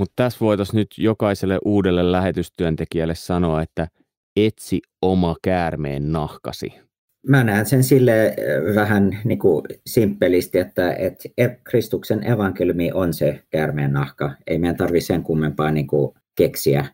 Mutta tässä voitaisiin nyt jokaiselle uudelle lähetystyöntekijälle sanoa, että etsi oma käärmeen nahkasi. Mä näen sen sille äh, vähän niin kuin simppelisti, että, että Kristuksen evankeliumi on se käärmeen nahka. Ei meidän tarvitse sen kummempaa niin kuin keksiä.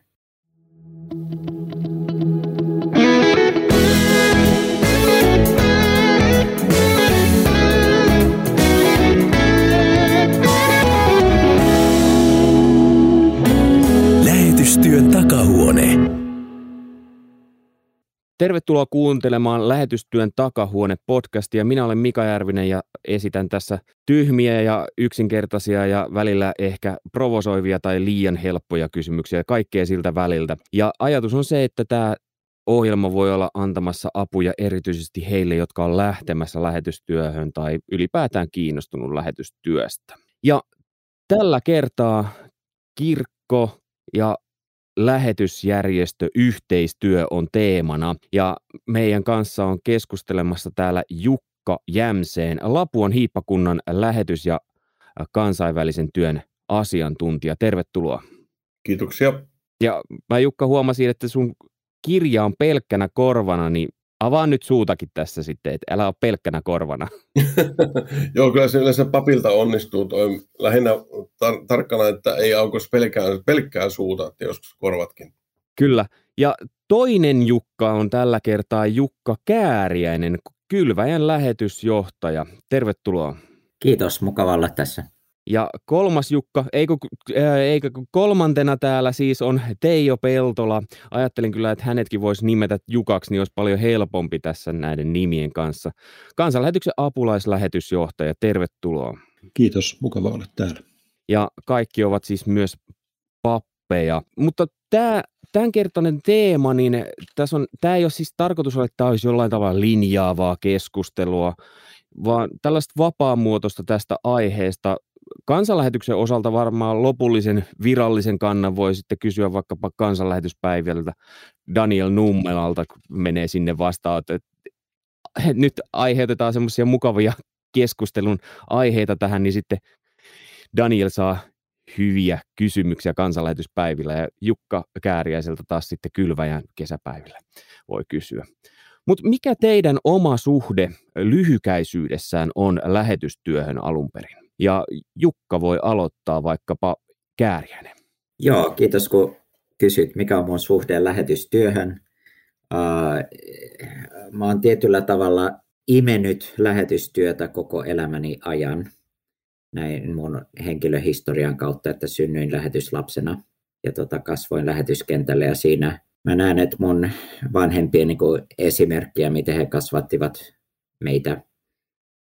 Tervetuloa kuuntelemaan Lähetystyön takahuone-podcastia. Minä olen Mika Järvinen ja esitän tässä tyhmiä ja yksinkertaisia ja välillä ehkä provosoivia tai liian helppoja kysymyksiä, kaikkea siltä väliltä. Ja ajatus on se, että tämä ohjelma voi olla antamassa apuja erityisesti heille, jotka on lähtemässä lähetystyöhön tai ylipäätään kiinnostunut lähetystyöstä. Ja tällä kertaa kirkko ja lähetysjärjestö yhteistyö on teemana ja meidän kanssa on keskustelemassa täällä Jukka Jämseen, Lapuan hiippakunnan lähetys- ja kansainvälisen työn asiantuntija. Tervetuloa. Kiitoksia. Ja mä Jukka huomasin, että sun kirja on pelkkänä korvana, niin avaa nyt suutakin tässä sitten, että älä ole pelkkänä korvana. Joo, kyllä se yleensä papilta onnistuu. Toi lähinnä tar- tarkkana, että ei aukos pelkkää, pelkkää suuta, että joskus korvatkin. Kyllä. Ja toinen Jukka on tällä kertaa Jukka Kääriäinen, Kylväjän lähetysjohtaja. Tervetuloa. Kiitos, mukava olla tässä. Ja kolmas Jukka, eikö, äh, eikö kolmantena täällä siis on Teijo Peltola. Ajattelin kyllä, että hänetkin voisi nimetä Jukaksi, niin olisi paljon helpompi tässä näiden nimien kanssa. Kansanlähetyksen apulaislähetysjohtaja, tervetuloa. Kiitos, mukava olla täällä. Ja kaikki ovat siis myös pappeja. Mutta tämä tämänkertainen teema, niin tässä on, tämä ei ole siis tarkoitus että tämä olisi jollain tavalla linjaavaa keskustelua, vaan tällaista vapaamuotoista tästä aiheesta kansanlähetyksen osalta varmaan lopullisen virallisen kannan voi sitten kysyä vaikkapa kansanlähetyspäivältä Daniel Nummelalta, kun menee sinne vastaan, että nyt aiheutetaan semmoisia mukavia keskustelun aiheita tähän, niin sitten Daniel saa hyviä kysymyksiä kansanlähetyspäivillä ja Jukka Kääriäiseltä taas sitten kylväjän kesäpäivillä voi kysyä. Mutta mikä teidän oma suhde lyhykäisyydessään on lähetystyöhön alun perin? Ja Jukka voi aloittaa vaikkapa Kääriäinen. Joo, kiitos kun kysyt, mikä on mun suhde lähetystyöhön. Mä oon tietyllä tavalla imennyt lähetystyötä koko elämäni ajan näin mun henkilöhistorian kautta, että synnyin lähetyslapsena ja tota, kasvoin lähetyskentälle ja siinä mä näen, että mun vanhempien niin esimerkkiä, miten he kasvattivat meitä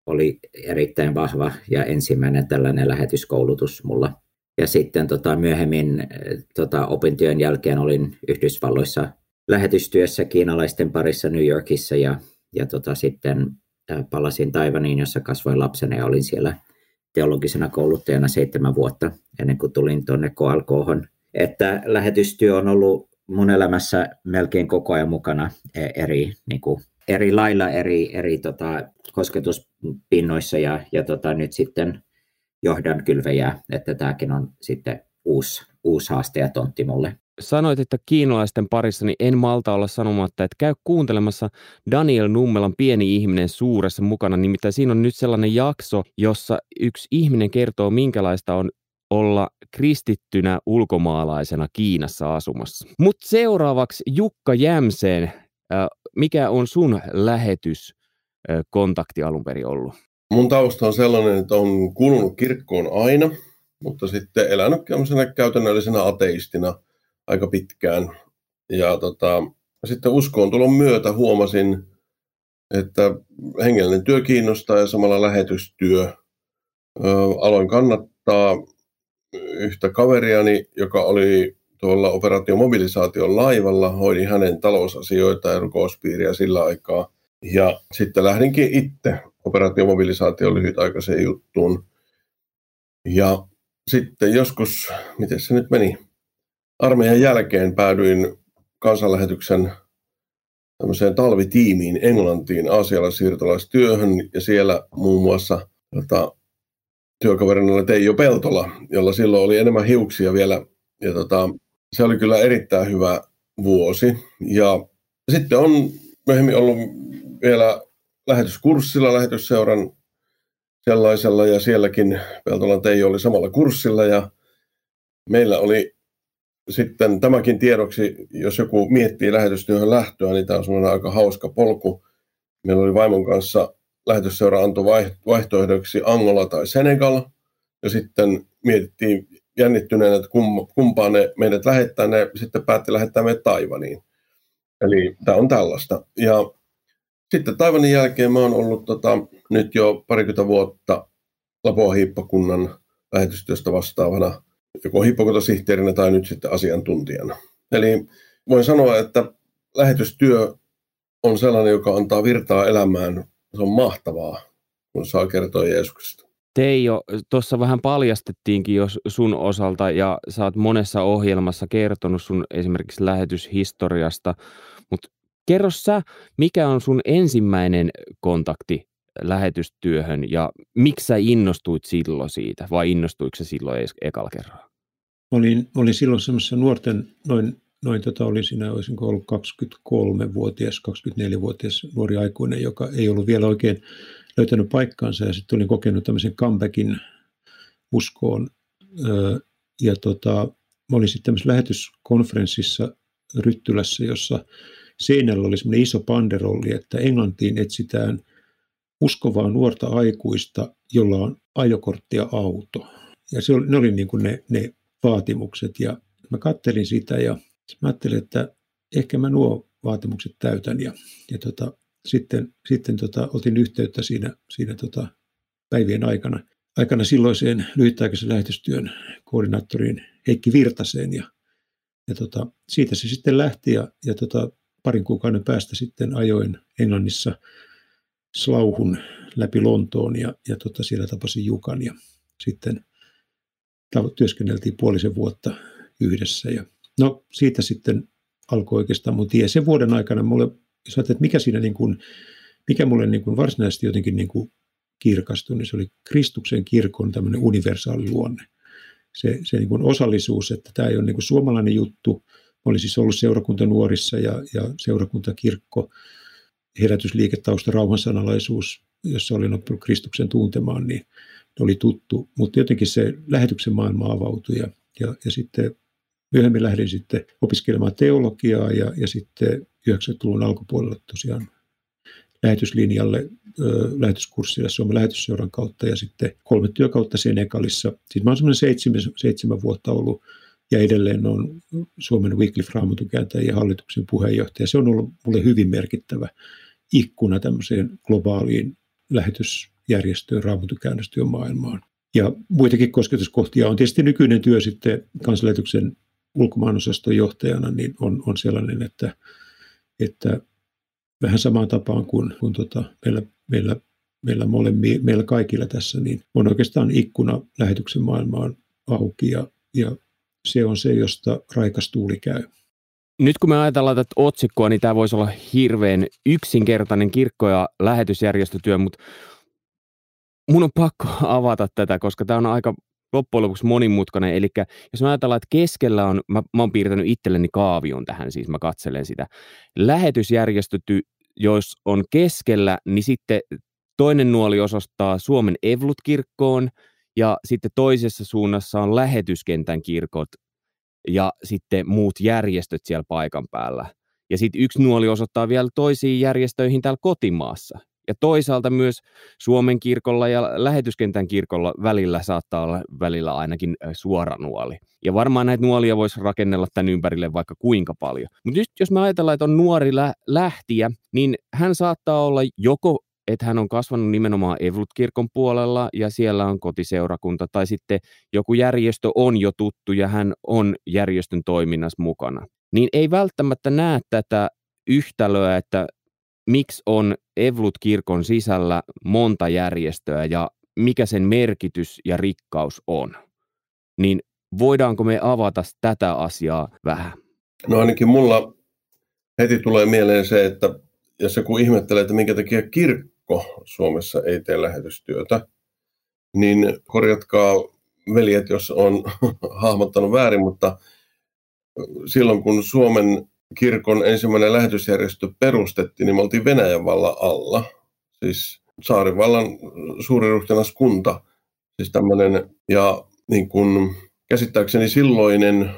oli erittäin vahva ja ensimmäinen tällainen lähetyskoulutus mulla. Ja sitten tota, myöhemmin tota, opintojen jälkeen olin Yhdysvalloissa lähetystyössä kiinalaisten parissa New Yorkissa ja, ja tota, sitten palasin Taivaniin, jossa kasvoin lapsena ja olin siellä teologisena kouluttajana seitsemän vuotta ennen kuin tulin tuonne KLKhon. Että lähetystyö on ollut mun elämässä melkein koko ajan mukana e, eri, niin kuin, eri lailla eri, eri tota, kosketuspinnoissa ja, ja tota, nyt sitten johdan kylvejä, että tämäkin on sitten uusi, uusi haaste ja tontti mulle. Sanoit, että kiinalaisten parissa, niin en malta olla sanomatta, että käy kuuntelemassa Daniel Nummelan Pieni ihminen suuressa mukana. Nimittäin siinä on nyt sellainen jakso, jossa yksi ihminen kertoo, minkälaista on olla kristittynä ulkomaalaisena Kiinassa asumassa. Mutta seuraavaksi Jukka Jämseen, mikä on sun lähetys kontakti alun perin ollut? Mun tausta on sellainen, että on kuulunut kirkkoon aina, mutta sitten elänyt käytännöllisenä ateistina aika pitkään. Ja tota, sitten uskoon tulon myötä huomasin, että hengellinen työ kiinnostaa ja samalla lähetystyö. aloin kannattaa yhtä kaveriani, joka oli tuolla operaatiomobilisaation laivalla, hoidin hänen talousasioita ja rukouspiiriä sillä aikaa. Ja sitten lähdinkin itse operaatiomobilisaation lyhytaikaiseen juttuun. Ja sitten joskus, miten se nyt meni, armeijan jälkeen päädyin kansanlähetyksen tämmöiseen talvitiimiin Englantiin aasialaissiirtolaistyöhön ja siellä muun muassa tota, työkaverina oli Teijo Peltola, jolla silloin oli enemmän hiuksia vielä ja tota, se oli kyllä erittäin hyvä vuosi. Ja sitten on myöhemmin ollut vielä lähetyskurssilla, lähetysseuran sellaisella, ja sielläkin Peltolan Teijo oli samalla kurssilla, ja meillä oli sitten tämäkin tiedoksi, jos joku miettii lähetystyöhön lähtöä, niin tämä on semmoinen aika hauska polku. Meillä oli vaimon kanssa lähetysseura antoi vaihtoehdoksi Angola tai Senegal, ja sitten mietittiin jännittyneen, että kumpaan ne meidät lähettää, ne sitten päätti lähettää meidät Taivaniin. Eli tämä on tällaista. Ja sitten Taivanin jälkeen mä oon ollut tota, nyt jo parikymmentä vuotta Lapoa-hiippakunnan lähetystyöstä vastaavana joko hiippakuntasihteerinä tai nyt sitten asiantuntijana. Eli voin sanoa, että lähetystyö on sellainen, joka antaa virtaa elämään. Se on mahtavaa, kun saa kertoa Jeesuksesta. Teijo, tuossa vähän paljastettiinkin jo sun osalta ja sä oot monessa ohjelmassa kertonut sun esimerkiksi lähetyshistoriasta, mutta kerro sä, mikä on sun ensimmäinen kontakti lähetystyöhön ja miksi sä innostuit silloin siitä vai innostuiko se silloin ekalla kerralla? Olin, olin silloin semmoisessa nuorten, noin, noin tota, olin siinä, olisinko ollut 23-vuotias, 24-vuotias nuori aikuinen, joka ei ollut vielä oikein löytänyt paikkaansa ja sitten olin kokenut tämmöisen comebackin uskoon. Ja tota, mä olin sitten tämmöisessä lähetyskonferenssissa Ryttylässä, jossa seinällä oli semmoinen iso panderolli, että Englantiin etsitään uskovaa nuorta aikuista, jolla on ajokortti ja auto. Ja se oli, ne oli niin kuin ne, ne vaatimukset ja mä kattelin sitä ja mä ajattelin, että ehkä mä nuo vaatimukset täytän ja, ja tota, sitten, sitten tota, otin yhteyttä siinä, siinä tota, päivien aikana, aikana silloiseen lyhytaikaisen lähetystyön koordinaattoriin Heikki Virtaseen ja, ja tota, siitä se sitten lähti ja, ja tota, parin kuukauden päästä sitten ajoin Englannissa Slauhun läpi Lontoon ja, ja tota, siellä tapasin Jukan ja sitten työskenneltiin puolisen vuotta yhdessä ja no siitä sitten alkoi oikeastaan mun tie. Sen vuoden aikana mulle jos ajattelet, että mikä siinä niin kuin, mikä mulle niin kuin varsinaisesti jotenkin niin kuin kirkastui, niin se oli Kristuksen kirkon tämmöinen universaali luonne. Se, se niin kuin osallisuus, että tämä ei ole niin kuin suomalainen juttu. Mä olin siis ollut seurakunta nuorissa ja, ja seurakuntakirkko, herätysliiketausta, rauhansanalaisuus, jossa olin oppinut Kristuksen tuntemaan, niin oli tuttu. Mutta jotenkin se lähetyksen maailma avautui ja, ja, ja sitten myöhemmin lähdin sitten opiskelemaan teologiaa ja, ja sitten 90-luvun alkupuolella tosiaan lähetyslinjalle, lähetyskurssille Suomen lähetysseuran kautta ja sitten kolme työkautta Senegalissa. Sitten mä olen semmoinen seitsemän, seitsemän vuotta ollut ja edelleen on Suomen Weekly ja hallituksen puheenjohtaja. Se on ollut mulle hyvin merkittävä ikkuna tämmöiseen globaaliin lähetysjärjestöön raamatukäännöstyön maailmaan. Ja muitakin kosketuskohtia on tietysti nykyinen työ sitten kansanlähetyksen ulkomaanosaston johtajana, niin on, on sellainen, että että vähän samaan tapaan kuin, kuin tota, meillä, meillä, meillä, molemmilla, meillä kaikilla tässä, niin on oikeastaan ikkuna lähetyksen maailmaan auki ja, ja se on se, josta raikas tuuli käy. Nyt kun me ajatellaan tätä otsikkoa, niin tämä voisi olla hirveän yksinkertainen kirkko- ja lähetysjärjestötyö, mutta mun on pakko avata tätä, koska tämä on aika loppujen lopuksi monimutkainen. Eli jos mä ajatellaan, että keskellä on, mä, mä oon piirtänyt itselleni kaavion tähän, siis mä katselen sitä. Lähetysjärjestöty, jos on keskellä, niin sitten toinen nuoli osoittaa Suomen Evlut-kirkkoon, ja sitten toisessa suunnassa on lähetyskentän kirkot ja sitten muut järjestöt siellä paikan päällä. Ja sitten yksi nuoli osoittaa vielä toisiin järjestöihin täällä kotimaassa. Ja toisaalta myös Suomen kirkolla ja lähetyskentän kirkolla välillä saattaa olla välillä ainakin suora nuoli. Ja varmaan näitä nuolia voisi rakennella tämän ympärille vaikka kuinka paljon. Mutta just jos me ajatellaan, että on nuori lä- lähtiä, niin hän saattaa olla joko että hän on kasvanut nimenomaan Evlut-kirkon puolella ja siellä on kotiseurakunta, tai sitten joku järjestö on jo tuttu ja hän on järjestön toiminnassa mukana. Niin ei välttämättä näe tätä yhtälöä, että miksi on Evlut-kirkon sisällä monta järjestöä ja mikä sen merkitys ja rikkaus on, niin voidaanko me avata tätä asiaa vähän? No ainakin mulla heti tulee mieleen se, että jos joku ihmettelee, että minkä takia kirkko Suomessa ei tee lähetystyötä, niin korjatkaa veljet, jos on hahmottanut väärin, mutta silloin kun Suomen kirkon ensimmäinen lähetysjärjestö perustettiin, niin me oltiin Venäjän vallan alla. Siis saarivallan suuriruhtinaskunta. Siis tämmöinen, ja niin kun, käsittääkseni silloinen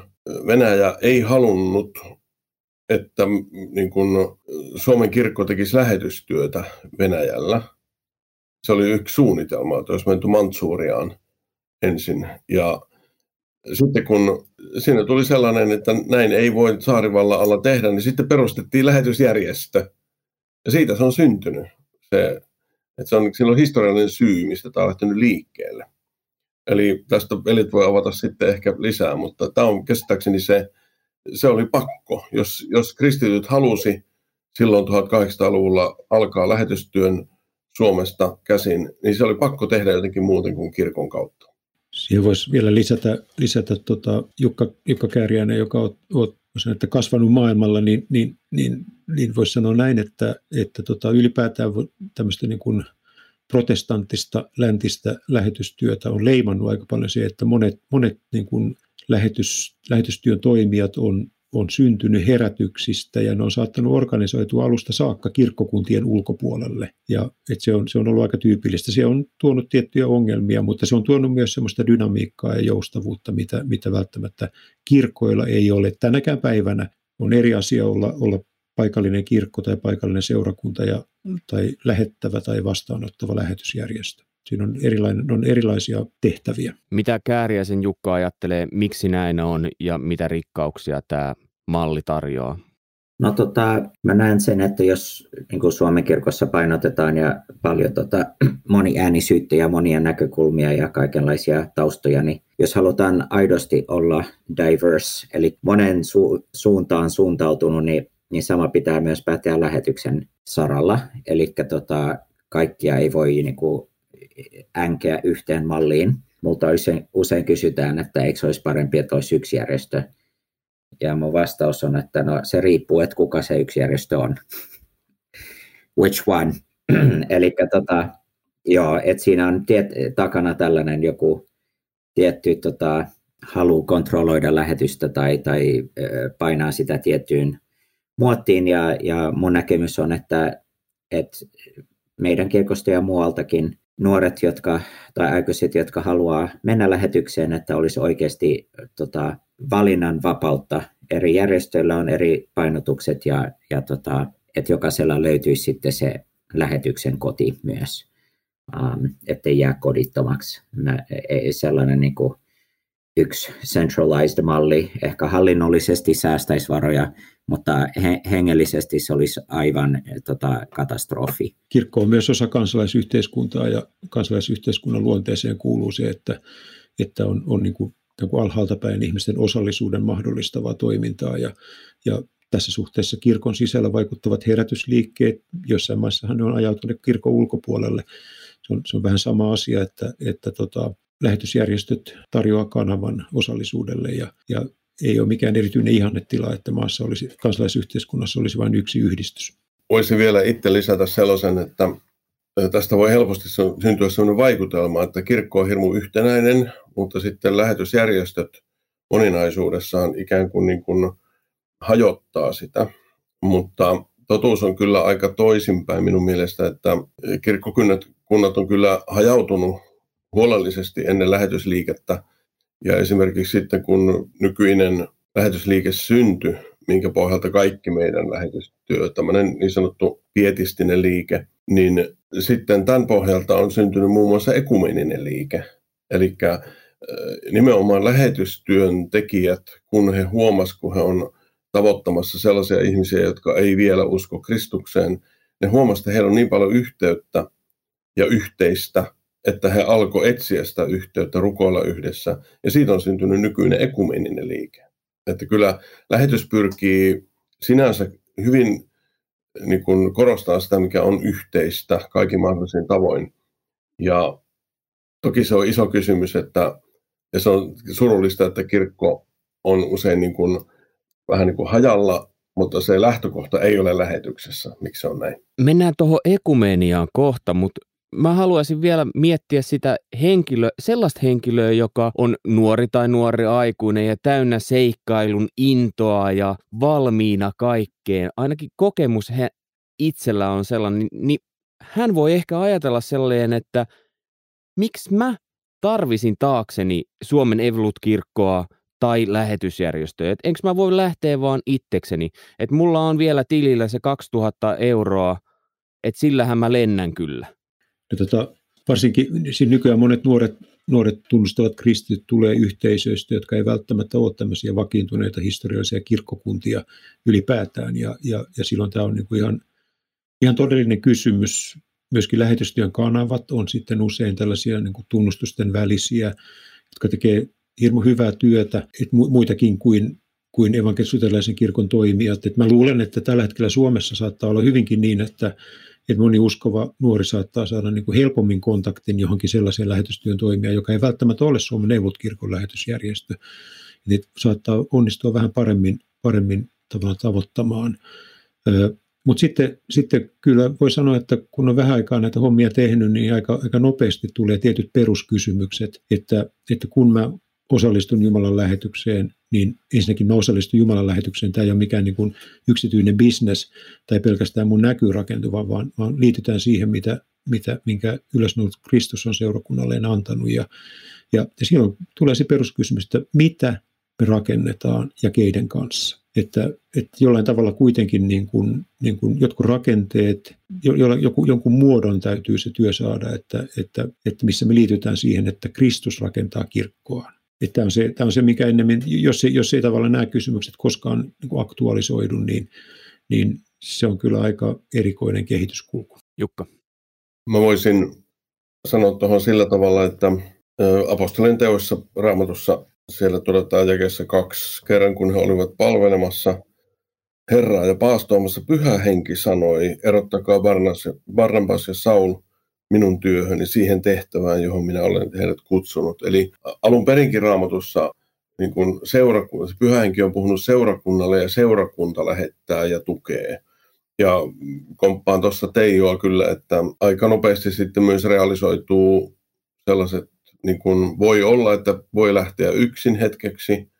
Venäjä ei halunnut, että niin kun, Suomen kirkko tekisi lähetystyötä Venäjällä. Se oli yksi suunnitelma, että olisi menty Mantsuriaan ensin. Ja sitten kun siinä tuli sellainen, että näin ei voi saarivalla alla tehdä, niin sitten perustettiin lähetysjärjestö. Ja siitä se on syntynyt. Se, että se on silloin historiallinen syy, mistä tämä on lähtenyt liikkeelle. Eli tästä velit voi avata sitten ehkä lisää, mutta tämä on käsittääkseni se, se oli pakko. Jos, jos kristityt halusi silloin 1800-luvulla alkaa lähetystyön Suomesta käsin, niin se oli pakko tehdä jotenkin muuten kuin kirkon kautta. Siihen voisi vielä lisätä, lisätä tota Jukka, Jukka Kääriäinen, joka on, on että kasvanut maailmalla, niin, niin, niin, niin voisi sanoa näin, että, että tota, ylipäätään tämmöistä niin kuin protestanttista läntistä lähetystyötä on leimannut aika paljon se, että monet, monet niin kuin lähetys, lähetystyön toimijat on on syntynyt herätyksistä ja ne on saattanut organisoitua alusta saakka kirkkokuntien ulkopuolelle. Ja et se, on, se on ollut aika tyypillistä. Se on tuonut tiettyjä ongelmia, mutta se on tuonut myös sellaista dynamiikkaa ja joustavuutta, mitä, mitä välttämättä kirkkoilla ei ole. Tänäkään päivänä on eri asia olla, olla paikallinen kirkko tai paikallinen seurakunta ja, tai lähettävä tai vastaanottava lähetysjärjestö. Siinä on, erilainen, on erilaisia tehtäviä. Mitä Kääriäisen Jukka ajattelee, miksi näin on ja mitä rikkauksia tämä malli tarjoaa? No tota, mä näen sen, että jos niin kuin Suomen kirkossa painotetaan ja paljon tota, moniäänisyyttä ja monia näkökulmia ja kaikenlaisia taustoja, niin jos halutaan aidosti olla diverse, eli monen su- suuntaan suuntautunut, niin, niin sama pitää myös päteä lähetyksen saralla. Eli tota, kaikkia ei voi niin kuin, änkeä yhteen malliin. Multa usein, usein kysytään, että eikö olisi parempi, että olisi yksi järjestö. Ja mun vastaus on, että no, se riippuu, että kuka se yksi järjestö on. Which one? Eli tota, joo, että siinä on tiet, takana tällainen joku tietty tota, halu kontrolloida lähetystä tai, tai painaa sitä tiettyyn muottiin. Ja, ja mun näkemys on, että, että meidän kirkosta ja muualtakin nuoret jotka, tai aikuiset, jotka haluaa mennä lähetykseen, että olisi oikeasti tota, valinnan vapautta. Eri järjestöillä on eri painotukset ja, ja tota, että jokaisella löytyisi sitten se lähetyksen koti myös, um, ettei jää kodittomaksi. Mä, ei sellainen niin kuin, yksi centralized malli ehkä hallinnollisesti säästäisi varoja, mutta he, hengellisesti se olisi aivan tota, katastrofi. Kirkko on myös osa kansalaisyhteiskuntaa ja kansalaisyhteiskunnan luonteeseen kuuluu se, että, että on, on niin kuin, niin kuin alhaalta päin ihmisten osallisuuden mahdollistavaa toimintaa ja, ja tässä suhteessa kirkon sisällä vaikuttavat herätysliikkeet, jossain maissahan ne on ajautuneet kirkon ulkopuolelle. Se on, se on vähän sama asia, että, että tota, lähetysjärjestöt tarjoaa kanavan osallisuudelle ja, ja ei ole mikään erityinen ihannetila, että maassa olisi, kansalaisyhteiskunnassa olisi vain yksi yhdistys. Voisin vielä itse lisätä sellaisen, että tästä voi helposti syntyä sellainen vaikutelma, että kirkko on hirmu yhtenäinen, mutta sitten lähetysjärjestöt moninaisuudessaan ikään kuin, niin kuin hajottaa sitä. Mutta totuus on kyllä aika toisinpäin minun mielestä, että kirkkokunnat on kyllä hajautunut huolellisesti ennen lähetysliikettä. Ja esimerkiksi sitten kun nykyinen lähetysliike syntyi, minkä pohjalta kaikki meidän lähetystyö, tämmöinen niin sanottu pietistinen liike, niin sitten tämän pohjalta on syntynyt muun muassa ekumeninen liike. Eli nimenomaan lähetystyön tekijät, kun he huomasivat, kun he on tavoittamassa sellaisia ihmisiä, jotka ei vielä usko Kristukseen, ne huomasivat, että heillä on niin paljon yhteyttä ja yhteistä, että he alkoi etsiä sitä yhteyttä, rukoilla yhdessä. Ja siitä on syntynyt nykyinen ekumeninen liike. Että kyllä lähetys pyrkii sinänsä hyvin niin kuin korostaa sitä, mikä on yhteistä kaikin mahdollisin tavoin. Ja toki se on iso kysymys, että ja se on surullista, että kirkko on usein niin kuin, vähän niin kuin hajalla, mutta se lähtökohta ei ole lähetyksessä. Miksi se on näin? Mennään tuohon ekumeniaan kohta, mutta mä haluaisin vielä miettiä sitä henkilö, sellaista henkilöä, joka on nuori tai nuori aikuinen ja täynnä seikkailun intoa ja valmiina kaikkeen. Ainakin kokemus he itsellä on sellainen, niin hän voi ehkä ajatella sellainen, että miksi mä tarvisin taakseni Suomen Evolut-kirkkoa tai lähetysjärjestöjä. Et enkö mä voi lähteä vaan itsekseni, että mulla on vielä tilillä se 2000 euroa, että sillähän mä lennän kyllä. Ja tota, varsinkin siis nykyään monet nuoret, nuoret tunnustavat kristityt tulee yhteisöistä, jotka ei välttämättä ole tämmöisiä vakiintuneita historiallisia kirkkokuntia ylipäätään. Ja, ja, ja silloin tämä on niin kuin ihan, ihan todellinen kysymys. Myöskin lähetystyön kanavat on sitten usein tällaisia niin kuin tunnustusten välisiä, jotka tekee hirmu hyvää työtä, että muitakin kuin, kuin evankelisuutelaisen kirkon toimijat. Et mä luulen, että tällä hetkellä Suomessa saattaa olla hyvinkin niin, että, että moni uskova nuori saattaa saada niin kuin helpommin kontaktin johonkin sellaiseen lähetystyön toimijaan, joka ei välttämättä ole Suomen neuvot-kirkon lähetysjärjestö. Niitä saattaa onnistua vähän paremmin, paremmin tavallaan tavoittamaan. Mutta sitten, sitten kyllä voi sanoa, että kun on vähän aikaa näitä hommia tehnyt, niin aika, aika nopeasti tulee tietyt peruskysymykset, että, että kun mä osallistun Jumalan lähetykseen, niin ensinnäkin mä osallistun Jumalan lähetykseen. Tämä ei ole mikään niin kuin yksityinen bisnes tai pelkästään mun näkyrakentuva, vaan, vaan liitytään siihen, mitä, mitä, minkä ylösnoulut Kristus on seurakunnalleen antanut. Ja, ja, ja silloin tulee se peruskysymys, että mitä me rakennetaan ja keiden kanssa. Että, että jollain tavalla kuitenkin niin kuin, niin kuin jotkut rakenteet, jo, joku, jonkun muodon täytyy se työ saada, että, että, että missä me liitytään siihen, että Kristus rakentaa kirkkoaan Tämä on, se, tämä on se, mikä ennemmin, jos, jos ei tavallaan nämä kysymykset koskaan niin kuin aktualisoidu, niin, niin se on kyllä aika erikoinen kehityskulku. Jukka. Mä voisin sanoa tuohon sillä tavalla, että apostolien teoissa raamatussa siellä todetaan jakessa kaksi kerran, kun he olivat palvelemassa Herraa ja paastoamassa, pyhä henki sanoi, erottakaa Barnabas ja Saul – minun työhöni, siihen tehtävään, johon minä olen heidät kutsunut. Eli alun perinkin raamatussa niin kun seurakunta, pyhähenki on puhunut seurakunnalle ja seurakunta lähettää ja tukee. Ja komppaan tuossa Teijoa kyllä, että aika nopeasti sitten myös realisoituu sellaiset, niin kun voi olla, että voi lähteä yksin hetkeksi,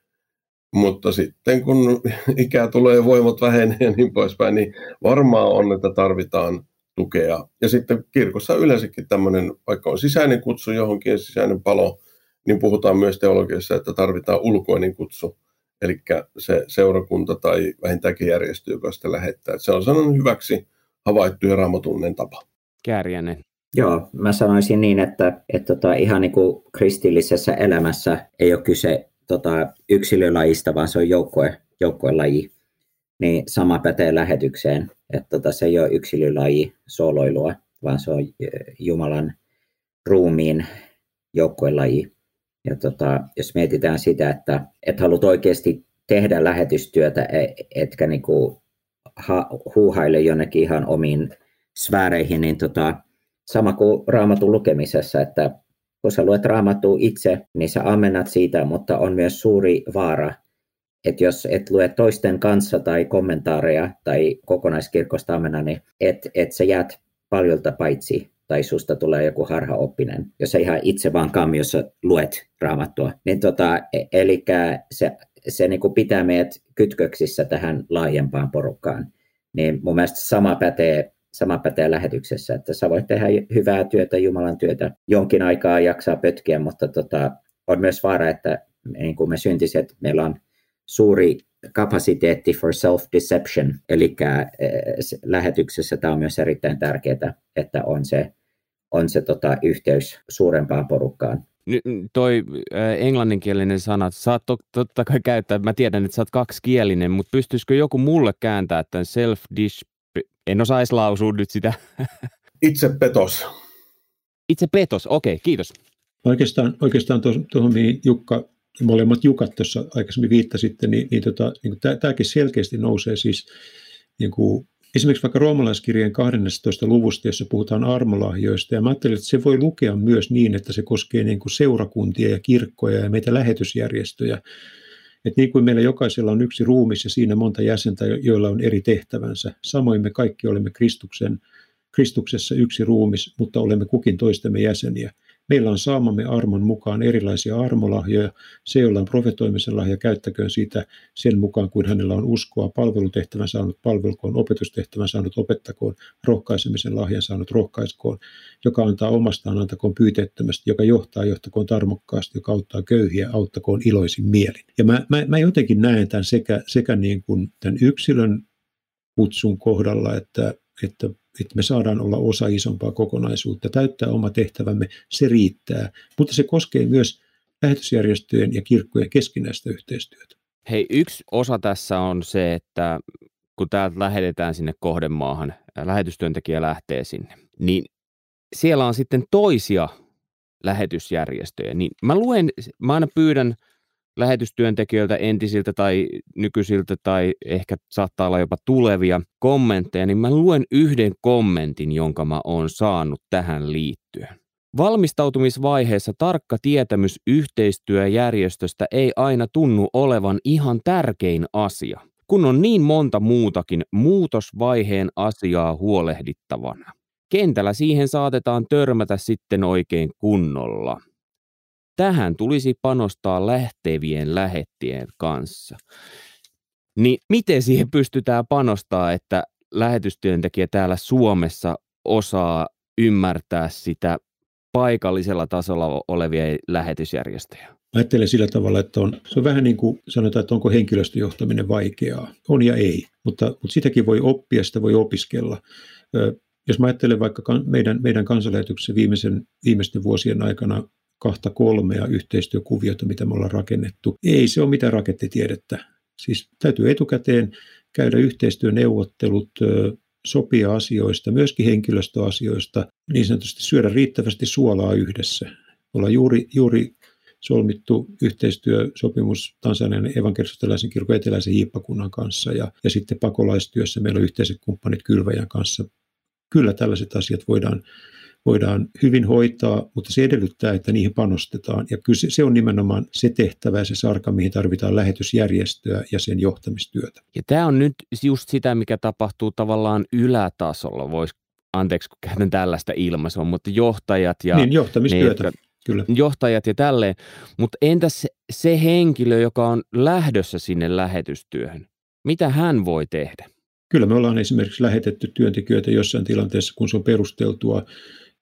mutta sitten kun ikää tulee voimat vähenee ja niin poispäin, niin varmaan on, että tarvitaan tukea. Ja sitten kirkossa yleensäkin tämmöinen, vaikka on sisäinen kutsu johonkin, sisäinen palo, niin puhutaan myös teologiassa, että tarvitaan ulkoinen kutsu. Eli se seurakunta tai vähintäänkin järjestö, joka sitä lähettää. se on sellainen hyväksi havaittu ja raamatunnen tapa. Kääriäinen. Joo, mä sanoisin niin, että, että tota, ihan niin kuin kristillisessä elämässä ei ole kyse tota, yksilölajista, vaan se on joukkue, joukkuelaji. Niin sama pätee lähetykseen. Että tota, se ei ole yksilölaji soloilua, vaan se on Jumalan ruumiin joukkuelaji. Ja tota, jos mietitään sitä, että et haluat oikeasti tehdä lähetystyötä, e, etkä niinku ha, huuhaile jonnekin ihan omiin sfääreihin, niin tota, sama kuin raamatun lukemisessa, että kun sä luet raamattua itse, niin sä ammennat siitä, mutta on myös suuri vaara, että jos et lue toisten kanssa tai kommentaareja tai kokonaiskirkosta mennä, niin et, et sä jäät paljolta paitsi tai susta tulee joku harhaoppinen, jos sä ihan itse vaan kammiossa luet raamattua. Niin tota, e, eli se, se niin kuin pitää meidät kytköksissä tähän laajempaan porukkaan. Niin mun mielestä sama pätee, sama pätee lähetyksessä, että sä voit tehdä hyvää työtä, Jumalan työtä, jonkin aikaa jaksaa pötkiä, mutta tota, on myös vaara, että niin kuin me syntiset, meillä on suuri kapasiteetti for self-deception, eli eh, lähetyksessä tämä on myös erittäin tärkeää, että on se, on se tota, yhteys suurempaan porukkaan. Nyt toi äh, englanninkielinen sana, saat to, totta kai käyttää, mä tiedän, että sä oot kaksikielinen, mutta pystyisikö joku mulle kääntää tämän self en osaa edes lausua nyt sitä. Itse petos. Itse petos, okei, okay, kiitos. Oikeastaan, oikeastaan tuohon, mihin Jukka molemmat Jukat tuossa aikaisemmin viittasitte, niin, niin, tota, niin tämäkin selkeästi nousee siis niin kuin, esimerkiksi vaikka roomalaiskirjeen 12. luvusta, jossa puhutaan armolahjoista, ja mä ajattelin, että se voi lukea myös niin, että se koskee niin kuin seurakuntia ja kirkkoja ja meitä lähetysjärjestöjä. Et niin kuin meillä jokaisella on yksi ruumis ja siinä monta jäsentä, joilla on eri tehtävänsä. Samoin me kaikki olemme Kristuksen Kristuksessa yksi ruumis, mutta olemme kukin toistemme jäseniä. Meillä on saamamme armon mukaan erilaisia armolahjoja. Se, jolla on profetoimisen lahja, käyttäköön siitä sen mukaan, kuin hänellä on uskoa. Palvelutehtävän saanut palvelkoon, opetustehtävän saanut opettakoon, rohkaisemisen lahjan saanut rohkaiskoon. Joka antaa omastaan, antakoon pyyteettömästi, joka johtaa, johtakoon tarmokkaasti, joka auttaa köyhiä, auttakoon iloisin mielin. Ja mä, mä, mä jotenkin näen tämän sekä, sekä niin kuin tämän yksilön kutsun kohdalla, että, että että me saadaan olla osa isompaa kokonaisuutta, täyttää oma tehtävämme, se riittää. Mutta se koskee myös lähetysjärjestöjen ja kirkkojen keskinäistä yhteistyötä. Hei, yksi osa tässä on se, että kun täältä lähetetään sinne kohdemaahan, lähetystyöntekijä lähtee sinne, niin siellä on sitten toisia lähetysjärjestöjä. Niin mä luen, mä aina pyydän – lähetystyöntekijöiltä entisiltä tai nykyisiltä tai ehkä saattaa olla jopa tulevia kommentteja, niin mä luen yhden kommentin, jonka mä oon saanut tähän liittyen. Valmistautumisvaiheessa tarkka tietämys yhteistyöjärjestöstä ei aina tunnu olevan ihan tärkein asia, kun on niin monta muutakin muutosvaiheen asiaa huolehdittavana. Kentällä siihen saatetaan törmätä sitten oikein kunnolla. Tähän tulisi panostaa lähtevien lähettien kanssa. Niin miten siihen pystytään panostaa, että lähetystyöntekijä täällä Suomessa osaa ymmärtää sitä paikallisella tasolla olevia lähetysjärjestöjä? Ajattelen sillä tavalla, että on, se on vähän niin kuin sanotaan, että onko henkilöstöjohtaminen vaikeaa. On ja ei, mutta, mutta sitäkin voi oppia, sitä voi opiskella. Jos mä ajattelen vaikka meidän, meidän kansanlähetyksessä viimeisen, viimeisten vuosien aikana kahta kolmea yhteistyökuviota, mitä me ollaan rakennettu. Ei se ole mitään rakettitiedettä. Siis täytyy etukäteen käydä yhteistyöneuvottelut, sopia asioista, myöskin henkilöstöasioista, niin sanotusti syödä riittävästi suolaa yhdessä. Ollaan juuri, juuri solmittu yhteistyösopimus Tansanian evankelisterilaisen kirkon eteläisen hiippakunnan kanssa ja, ja sitten pakolaistyössä meillä on yhteiset kumppanit Kylväjän kanssa. Kyllä tällaiset asiat voidaan voidaan hyvin hoitaa, mutta se edellyttää, että niihin panostetaan. Ja kyllä se on nimenomaan se tehtävä ja se sarka, mihin tarvitaan lähetysjärjestöä ja sen johtamistyötä. Ja tämä on nyt just sitä, mikä tapahtuu tavallaan ylätasolla, voisi anteeksi kun käytän tällaista ilmaisua, mutta johtajat ja... Niin, johtamistyötä. Ne, Kyllä. Johtajat ja tälleen. Mutta entäs se henkilö, joka on lähdössä sinne lähetystyöhön? Mitä hän voi tehdä? Kyllä me ollaan esimerkiksi lähetetty työntekijöitä jossain tilanteessa, kun se on perusteltua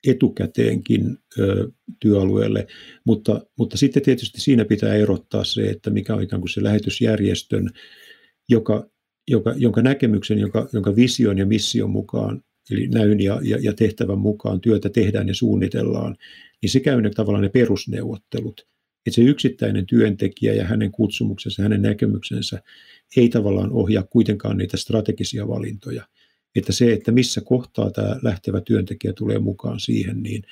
etukäteenkin ö, työalueelle, mutta, mutta sitten tietysti siinä pitää erottaa se, että mikä on ikään kuin se lähetysjärjestön, joka, joka, jonka näkemyksen, jonka, jonka vision ja mission mukaan, eli näyn ja, ja, ja tehtävän mukaan työtä tehdään ja suunnitellaan, niin se käy ne tavallaan ne perusneuvottelut. Että se yksittäinen työntekijä ja hänen kutsumuksensa, hänen näkemyksensä ei tavallaan ohjaa kuitenkaan niitä strategisia valintoja – että se, että missä kohtaa tämä lähtevä työntekijä tulee mukaan siihen, niin,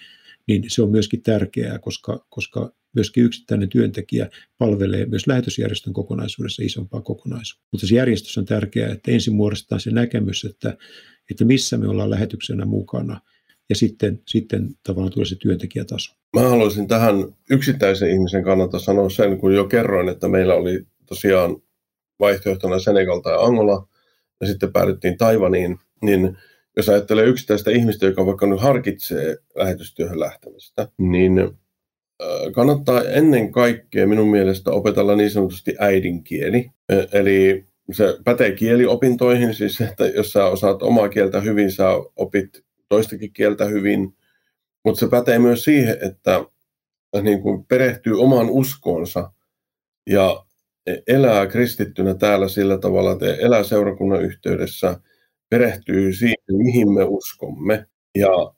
niin se on myöskin tärkeää, koska, koska myöskin yksittäinen työntekijä palvelee myös lähetysjärjestön kokonaisuudessa isompaa kokonaisuutta. Mutta se järjestys on tärkeää, että ensin muodostetaan se näkemys, että, että missä me ollaan lähetyksenä mukana, ja sitten, sitten tavallaan tulee se työntekijätaso. Mä haluaisin tähän yksittäisen ihmisen kannalta sanoa sen, kun jo kerroin, että meillä oli tosiaan vaihtoehtona Senegal tai Angola, ja sitten päädyttiin Taivaniin, niin jos ajattelee yksittäistä ihmistä, joka vaikka nyt harkitsee lähetystyöhön lähtemistä, niin kannattaa ennen kaikkea minun mielestä opetella niin sanotusti äidinkieli. E, eli se pätee kieliopintoihin, siis että jos sä osaat omaa kieltä hyvin, sä opit toistakin kieltä hyvin, mutta se pätee myös siihen, että niin kuin perehtyy omaan uskoonsa ja elää kristittynä täällä sillä tavalla, että elää seurakunnan yhteydessä – perehtyy siihen, mihin me uskomme. Ja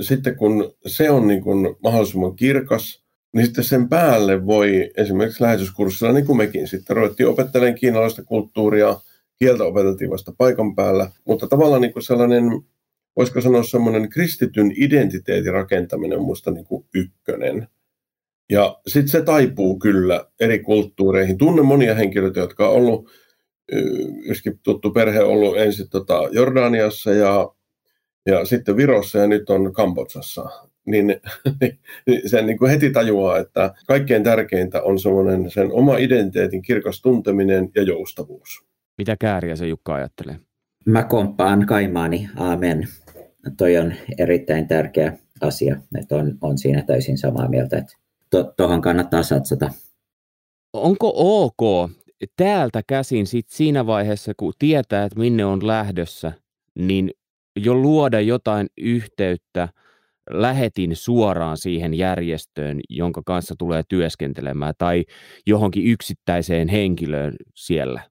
sitten kun se on niin kuin mahdollisimman kirkas, niin sitten sen päälle voi esimerkiksi lähetyskurssilla, niin kuin mekin sitten ruvettiin opettelemaan kiinalaista kulttuuria, kieltä opeteltiin vasta paikan päällä, mutta tavallaan niin kuin sellainen, voisiko sanoa semmoinen kristityn identiteetin rakentaminen on musta niin kuin ykkönen. Ja sitten se taipuu kyllä eri kulttuureihin. Tunnen monia henkilöitä, jotka on ollut yksikin tuttu perhe ollut ensin tota Jordaniassa ja, ja sitten Virossa ja nyt on Kambodsassa. Niin, niin sen niin kuin heti tajuaa, että kaikkein tärkeintä on semmoinen sen oma identiteetin kirkas tunteminen ja joustavuus. Mitä kääriä se Jukka ajattelee? Mä komppaan Kaimaani, aamen. toi on erittäin tärkeä asia, että on, on siinä täysin samaa mieltä, että tuohon to, kannattaa satsata. Onko ok täältä käsin sit siinä vaiheessa, kun tietää, että minne on lähdössä, niin jo luoda jotain yhteyttä lähetin suoraan siihen järjestöön, jonka kanssa tulee työskentelemään tai johonkin yksittäiseen henkilöön siellä?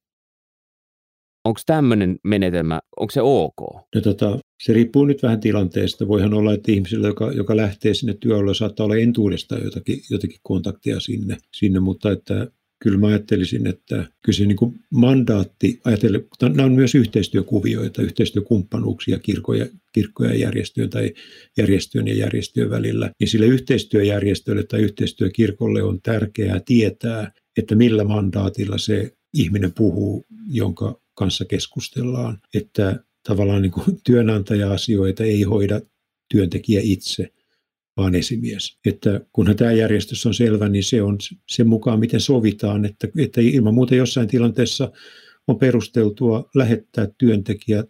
Onko tämmöinen menetelmä, onko se ok? No, tota, se riippuu nyt vähän tilanteesta. Voihan olla, että ihmisellä, joka, joka lähtee sinne työlle, saattaa olla entuudestaan jotakin, jotakin kontaktia sinne, sinne, mutta että kyllä mä ajattelisin, että kyllä se niin kuin mandaatti, ajatellen, nämä on myös yhteistyökuvioita, yhteistyökumppanuuksia kirkkoja, kirkkoja järjestöjen tai järjestöjen ja järjestöjen välillä, niin sille yhteistyöjärjestölle tai yhteistyökirkolle on tärkeää tietää, että millä mandaatilla se ihminen puhuu, jonka kanssa keskustellaan, että tavallaan niin kuin työnantaja-asioita ei hoida työntekijä itse, vaan esimies. Että kunhan tämä järjestys on selvä, niin se on sen mukaan, miten sovitaan, että, että ilman muuta jossain tilanteessa on perusteltua lähettää työntekijä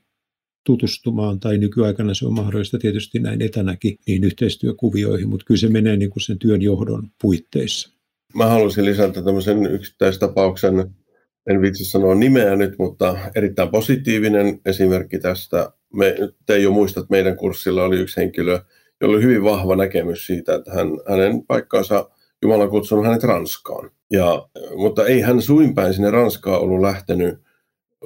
tutustumaan, tai nykyaikana se on mahdollista tietysti näin etänäkin, niin yhteistyökuvioihin, mutta kyllä se menee niin kuin sen työn johdon puitteissa. Mä haluaisin lisätä tämmöisen yksittäistapauksen, en vitsi sanoa nimeä nyt, mutta erittäin positiivinen esimerkki tästä. Me, te jo muistat, meidän kurssilla oli yksi henkilö, jolla oli hyvin vahva näkemys siitä, että hän, hänen paikkaansa Jumala kutsunut hänet Ranskaan. Ja, mutta ei hän suinpäin sinne Ranskaan ollut lähtenyt,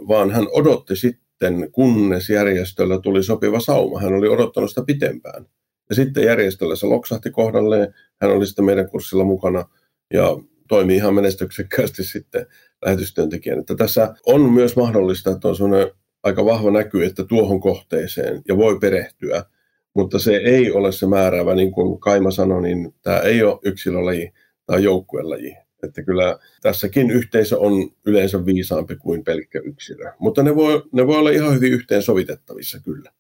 vaan hän odotti sitten, kunnes järjestöllä tuli sopiva sauma. Hän oli odottanut sitä pitempään. Ja sitten järjestöllä se loksahti kohdalleen. Hän oli sitten meidän kurssilla mukana ja toimi ihan menestyksekkäästi sitten lähetystyöntekijän. Että tässä on myös mahdollista, että on sellainen aika vahva näky, että tuohon kohteeseen ja voi perehtyä mutta se ei ole se määräävä, niin kuin Kaima sanoi, niin tämä ei ole yksilölaji, tai joukkuelaji. Että kyllä tässäkin yhteisö on yleensä viisaampi kuin pelkkä yksilö. Mutta ne voi, ne voi olla ihan hyvin yhteen sovitettavissa kyllä.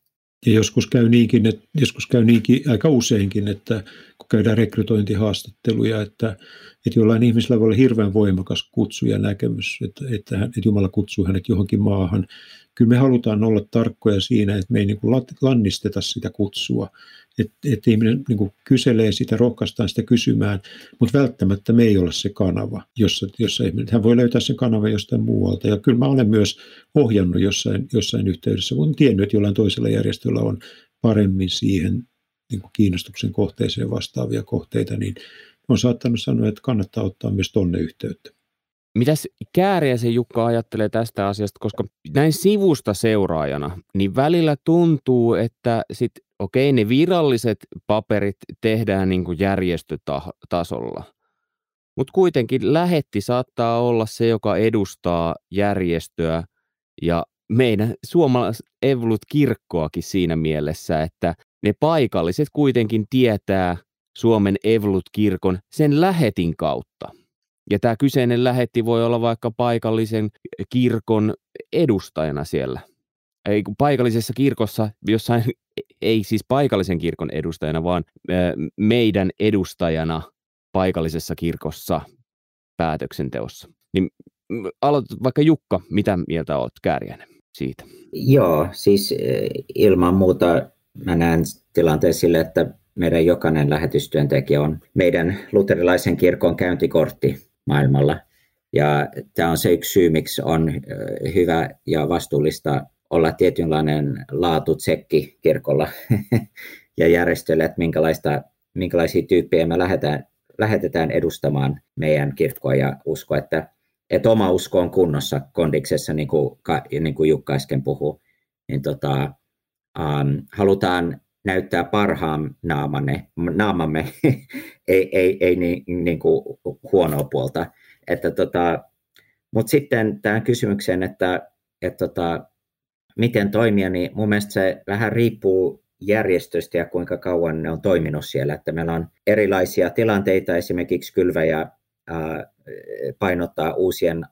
Ja joskus käy niinkin, että, joskus käy niinkin aika useinkin, että kun käydään rekrytointihaastatteluja, että, että jollain ihmisellä voi olla hirveän voimakas kutsu ja näkemys, että, että, että Jumala kutsuu hänet johonkin maahan, kyllä me halutaan olla tarkkoja siinä, että me ei niin kuin lannisteta sitä kutsua. Että et ihminen niin kuin kyselee sitä, rohkaistaan sitä kysymään, mutta välttämättä me ei olla se kanava, jossa, jossa ihminen, hän voi löytää sen kanavan jostain muualta. Ja kyllä mä olen myös ohjannut jossain, jossain yhteydessä, kun tiennyt, että jollain toisella järjestöllä on paremmin siihen niin kuin kiinnostuksen kohteeseen vastaavia kohteita, niin on saattanut sanoa, että kannattaa ottaa myös tonne yhteyttä. Mitäs Kääriäisen Jukka ajattelee tästä asiasta, koska näin sivusta seuraajana, niin välillä tuntuu, että sit, okei, ne viralliset paperit tehdään niin kuin järjestötasolla, mutta kuitenkin lähetti saattaa olla se, joka edustaa järjestöä ja meidän suomalais Evolut kirkkoakin siinä mielessä, että ne paikalliset kuitenkin tietää Suomen Evolut kirkon sen lähetin kautta. Ja tämä kyseinen lähetti voi olla vaikka paikallisen kirkon edustajana siellä. Ei, paikallisessa kirkossa, jossain, ei siis paikallisen kirkon edustajana, vaan meidän edustajana paikallisessa kirkossa päätöksenteossa. Niin aloitat vaikka Jukka, mitä mieltä olet Kääriäinen siitä? Joo, siis ilman muuta mä näen tilanteen sille, että meidän jokainen lähetystyöntekijä on meidän luterilaisen kirkon käyntikortti maailmalla. Ja tämä on se yksi syy, miksi on hyvä ja vastuullista olla tietynlainen laatutsekki kirkolla ja järjestölle, että minkälaista, minkälaisia tyyppejä me lähdetään, lähetetään edustamaan meidän kirkkoa ja usko, että, että oma usko on kunnossa kondiksessa, niin kuin, niin kuin Jukka äsken puhui, niin tota, um, halutaan näyttää parhaan naamanne, naamamme, ei, ei, ei niin, niin kuin huonoa puolta. Että tota, Mutta sitten tähän kysymykseen, että, että tota, miten toimia, niin mun mielestä se vähän riippuu järjestöstä ja kuinka kauan ne on toiminut siellä. Että meillä on erilaisia tilanteita, esimerkiksi kylväjä painottaa uusien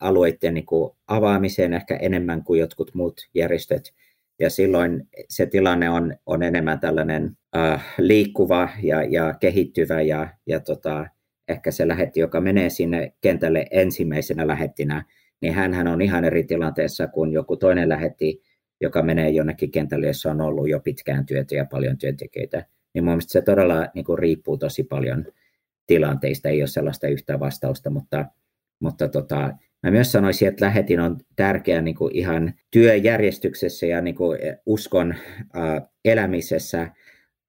alueiden niin kuin avaamiseen ehkä enemmän kuin jotkut muut järjestöt ja silloin se tilanne on, on enemmän tällainen äh, liikkuva ja, ja kehittyvä ja, ja tota, ehkä se lähetti, joka menee sinne kentälle ensimmäisenä lähettinä, niin hän on ihan eri tilanteessa kuin joku toinen lähetti, joka menee jonnekin kentälle, jossa on ollut jo pitkään työtä ja paljon työntekijöitä. Niin mun se todella niin kuin, riippuu tosi paljon tilanteista, ei ole sellaista yhtä vastausta, mutta, mutta tota, mä myös sanoisin, että lähetin on tärkeä niin kuin ihan työjärjestyksessä ja niin kuin uskon äh, elämisessä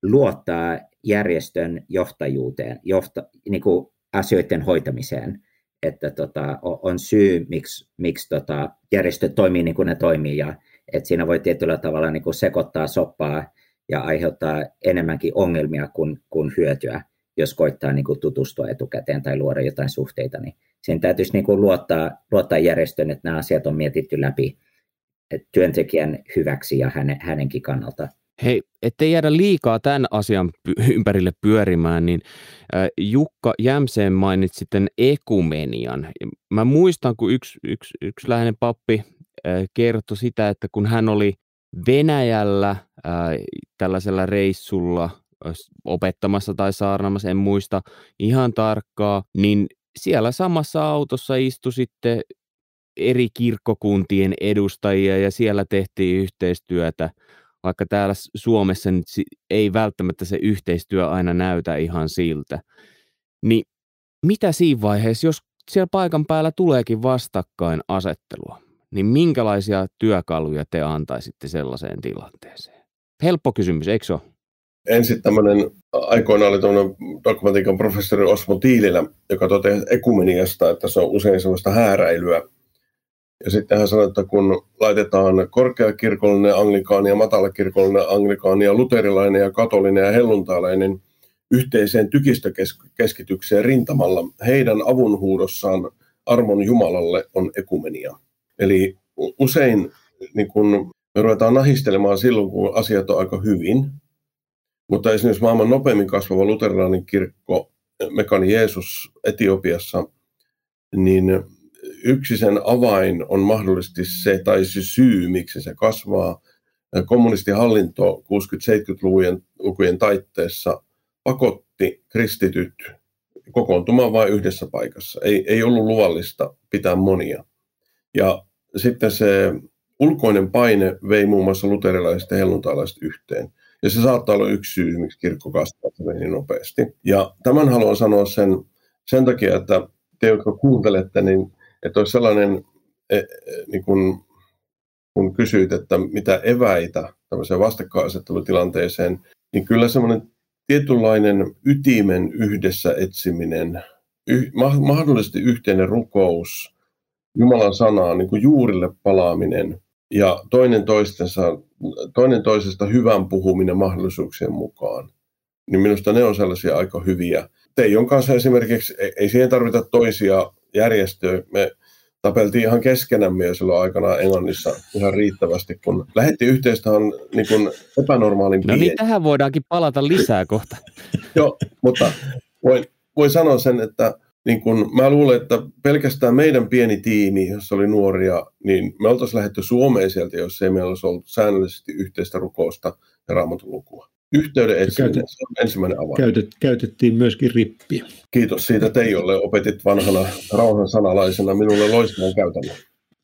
luottaa järjestön johtajuuteen, johta, niin kuin asioiden hoitamiseen. Että tota, on syy, miksi, miksi tota, järjestöt toimii niin kuin ne toimii ja että siinä voi tietyllä tavalla niin kuin sekoittaa soppaa ja aiheuttaa enemmänkin ongelmia kuin, kuin hyötyä, jos koittaa niin kuin tutustua etukäteen tai luoda jotain suhteita, niin sen täytyisi niin kuin luottaa, luottaa järjestön, että nämä asiat on mietitty läpi työntekijän hyväksi ja hänen, hänenkin kannalta. Hei, ettei jäädä liikaa tämän asian ympärille pyörimään, niin Jukka Jämseen mainitsi sitten ekumenian. Mä muistan, kun yksi, yksi, yksi läheinen pappi kertoi sitä, että kun hän oli Venäjällä tällaisella reissulla opettamassa tai saarnamassa, en muista ihan tarkkaa, niin siellä samassa autossa istui sitten eri kirkkokuntien edustajia ja siellä tehtiin yhteistyötä – vaikka täällä Suomessa nyt ei välttämättä se yhteistyö aina näytä ihan siltä. Niin mitä siinä vaiheessa, jos siellä paikan päällä tuleekin vastakkain asettelua, niin minkälaisia työkaluja te antaisitte sellaiseen tilanteeseen? Helppo kysymys, eikö se ole? Ensin tämmöinen, aikoina oli tämmöinen dogmatiikan professori Osmo Tiililä, joka totesi ekumeniasta, että se on usein sellaista hääräilyä, ja sitten hän sanoi, että kun laitetaan korkeakirkollinen anglikaani ja matalakirkollinen anglikaani ja luterilainen ja katolinen ja helluntalainen yhteiseen tykistökeskitykseen rintamalla, heidän avunhuudossaan armon Jumalalle on ekumenia. Eli usein niin kun me ruvetaan nahistelemaan silloin, kun asiat on aika hyvin, mutta esimerkiksi maailman nopeimmin kasvava luterilainen kirkko, Mekani Jeesus Etiopiassa, niin yksi sen avain on mahdollisesti se, tai se syy, miksi se kasvaa. Kommunistihallinto 60-70-lukujen lukujen taitteessa pakotti kristityt kokoontumaan vain yhdessä paikassa. Ei, ei ollut luvallista pitää monia. Ja sitten se ulkoinen paine vei muun muassa luterilaiset ja yhteen. Ja se saattaa olla yksi syy, miksi kirkko kasvaa niin nopeasti. Ja tämän haluan sanoa sen, sen takia, että te, jotka kuuntelette, niin että olisi sellainen, e, e, niin kun, kun kysyit, että mitä eväitä tämmöiseen vastakkainasettelutilanteeseen, niin kyllä semmoinen tietynlainen ytimen yhdessä etsiminen, yh, mahdollisesti yhteinen rukous, Jumalan sanaa, niin kuin juurille palaaminen ja toinen, toistensa, toinen toisesta hyvän puhuminen mahdollisuuksien mukaan. Niin minusta ne on sellaisia aika hyviä. Teijon kanssa esimerkiksi, ei siihen tarvita toisia järjestöä. Me tapeltiin ihan keskenämme jo silloin aikana Englannissa ihan riittävästi, kun lähetti yhteistyöhön niin kuin epänormaalin No niin, tähän voidaankin palata lisää kohta. Joo, mutta voin, voin sanoa sen, että niin kun, mä luulen, että pelkästään meidän pieni tiimi, jossa oli nuoria, niin me oltaisiin lähdetty Suomeen sieltä, jos ei meillä olisi ollut säännöllisesti yhteistä rukousta ja raamatun lukua. Yhteyden etsiminen, Käytet, se on ensimmäinen avain. Käytet, käytettiin myöskin rippiä. Kiitos siitä Teijolle. Opetit vanhana rauhan sanalaisena minulle loistavan käytännön.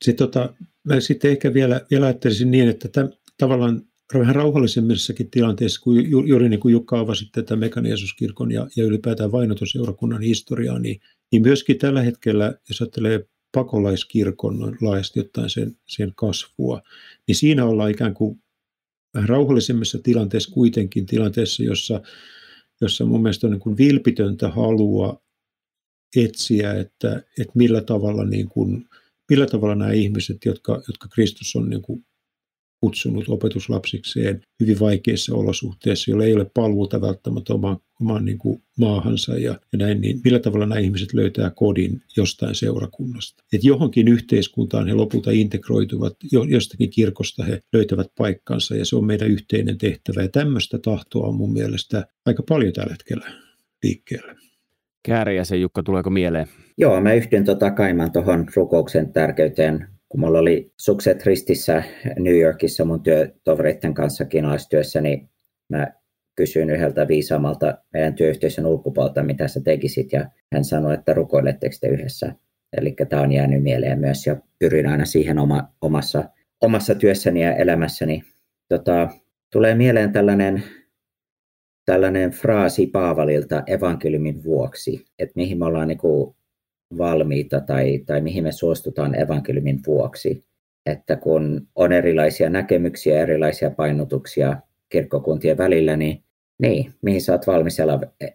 Sitten, tota, mä sitten ehkä vielä, vielä ajattelisin niin, että tämän, tavallaan vähän rauhallisemmissakin tilanteissa, kun ju, juuri niin kuin Jukka avasi tätä Mekaniasuskirkon ja, ja ylipäätään vainotusseurakunnan historiaa, niin, niin myöskin tällä hetkellä, jos ajattelee pakolaiskirkon laajasti ottaen sen, sen kasvua, niin siinä ollaan ikään kuin vähän rauhallisemmassa tilanteessa kuitenkin, tilanteessa, jossa, jossa mun mielestä on niin kuin vilpitöntä halua etsiä, että, että millä, tavalla niin kuin, millä tavalla nämä ihmiset, jotka, jotka Kristus on niin kuin kutsunut opetuslapsikseen hyvin vaikeissa olosuhteissa, joilla ei ole palvuuta välttämättä omaan, omaan niin kuin maahansa ja, ja näin, niin millä tavalla nämä ihmiset löytää kodin jostain seurakunnasta. Et johonkin yhteiskuntaan he lopulta integroituvat, jostakin kirkosta he löytävät paikkansa ja se on meidän yhteinen tehtävä. Ja tämmöistä tahtoa on mun mielestä aika paljon tällä hetkellä liikkeellä. Kääriäisen Jukka, tuleeko mieleen? Joo, mä yhdyn tota Kaiman tuohon rukouksen tärkeyteen kun mulla oli sukset ristissä New Yorkissa mun työtovereiden kanssa kiinalaistyössä, niin mä kysyin yhdeltä viisaamalta meidän työyhteisön ulkopuolta, mitä sä tekisit, ja hän sanoi, että rukoiletteko te yhdessä. Eli tämä on jäänyt mieleen myös, ja pyrin aina siihen oma, omassa, omassa työssäni ja elämässäni. Tota, tulee mieleen tällainen, tällainen fraasi Paavalilta evankeliumin vuoksi, että mihin me ollaan niin valmiita tai, tai mihin me suostutaan evankeliumin vuoksi. Että kun on erilaisia näkemyksiä, erilaisia painotuksia kirkkokuntien välillä, niin, niin mihin sä oot valmis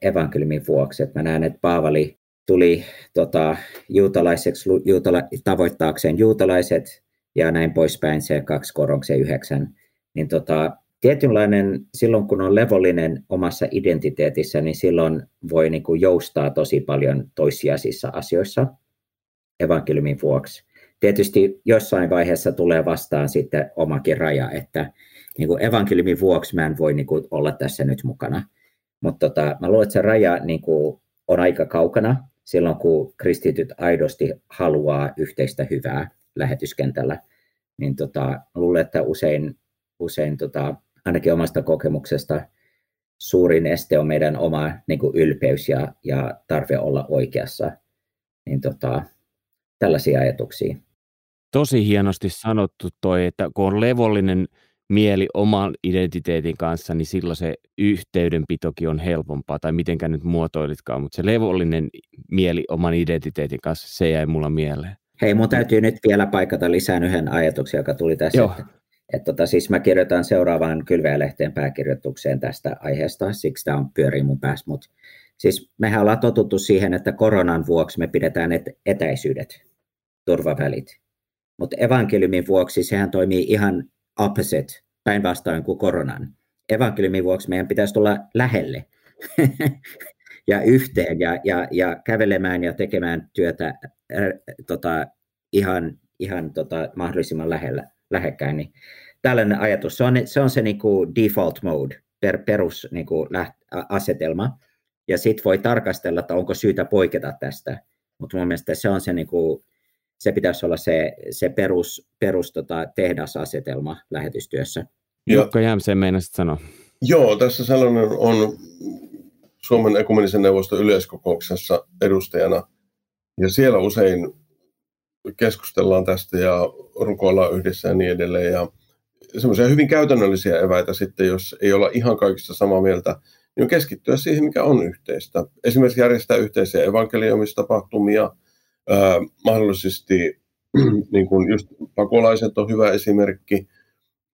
evankeliumin vuoksi. Et mä näen, että Paavali tuli tota, juutalaiseksi juutala, tavoittaakseen juutalaiset ja näin poispäin se kaksi koroksen yhdeksän. Niin tota, tietynlainen, silloin kun on levollinen omassa identiteetissä, niin silloin voi niin kuin joustaa tosi paljon toissijaisissa asioissa evankeliumin vuoksi. Tietysti jossain vaiheessa tulee vastaan sitten omakin raja, että niin kuin evankeliumin vuoksi mä en voi niin kuin olla tässä nyt mukana. Mutta tota, mä luulen, että se raja niin kuin on aika kaukana silloin, kun kristityt aidosti haluaa yhteistä hyvää lähetyskentällä. Niin tota, luulen, että usein, usein tota, ainakin omasta kokemuksesta suurin este on meidän oma niin kuin ylpeys ja, ja tarve olla oikeassa. Niin tota, tällaisia ajatuksia. Tosi hienosti sanottu toi, että kun on levollinen mieli oman identiteetin kanssa, niin silloin se yhteydenpitokin on helpompaa, tai mitenkä nyt muotoilitkaan, mutta se levollinen mieli oman identiteetin kanssa, se jäi mulla mieleen. Hei, mun täytyy nyt vielä paikata lisään yhden ajatuksen, joka tuli tässä. Joo. Että, että tota, siis mä kirjoitan seuraavaan kylväjälehteen pääkirjoitukseen tästä aiheesta, siksi tämä on pyörii mun päässä, mutta siis mehän ollaan totuttu siihen, että koronan vuoksi me pidetään et, etäisyydet, turvavälit. Mutta evankeliumin vuoksi sehän toimii ihan opposite, päinvastoin kuin koronan. Evankeliumin vuoksi meidän pitäisi tulla lähelle ja yhteen ja, ja, ja kävelemään ja tekemään työtä äh, tota, ihan, ihan tota, mahdollisimman lähellä, lähekkäin. Niin tällainen ajatus, se on se, on se niin kuin default mode, per, perus niin kuin läht, asetelma. Ja sitten voi tarkastella, että onko syytä poiketa tästä. Mutta mun mielestä se on se niin kuin, se pitäisi olla se, se perus, perus tota, tehdasasetelma lähetystyössä. Jukka Jämseen meinasit sanoa. Joo, tässä sellainen on Suomen ekumenisen neuvoston yleiskokouksessa edustajana. Ja siellä usein keskustellaan tästä ja rukoillaan yhdessä ja niin edelleen. Ja semmoisia hyvin käytännöllisiä eväitä sitten, jos ei olla ihan kaikista samaa mieltä, niin on keskittyä siihen, mikä on yhteistä. Esimerkiksi järjestää yhteisiä evankeliumistapahtumia, mahdollisesti niin kuin just pakolaiset on hyvä esimerkki,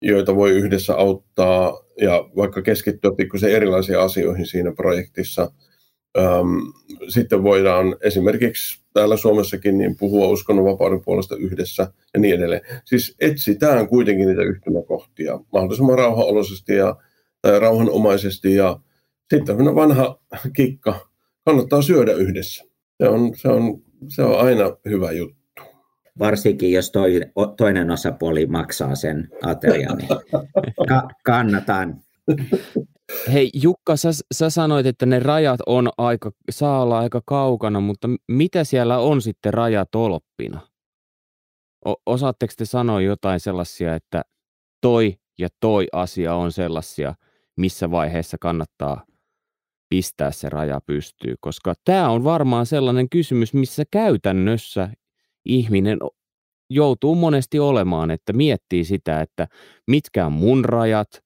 joita voi yhdessä auttaa ja vaikka keskittyä pikkusen erilaisiin asioihin siinä projektissa. Sitten voidaan esimerkiksi täällä Suomessakin niin puhua uskonnonvapauden puolesta yhdessä ja niin edelleen. Siis etsitään kuitenkin niitä yhtymäkohtia mahdollisimman rauhanoloisesti ja tai rauhanomaisesti ja sitten vanha kikka, kannattaa syödä yhdessä. Se on, se on se on aina hyvä juttu. Varsinkin jos toi, toinen osapuoli maksaa sen aterian, niin ka- kannatan. Hei Jukka, sä, sä sanoit, että ne rajat on aika, saa olla aika kaukana, mutta mitä siellä on sitten rajatolppina? O- osaatteko te sanoa jotain sellaisia, että toi ja toi asia on sellaisia, missä vaiheessa kannattaa pistää se raja pystyy, koska tämä on varmaan sellainen kysymys, missä käytännössä ihminen joutuu monesti olemaan, että miettii sitä, että mitkä on mun rajat,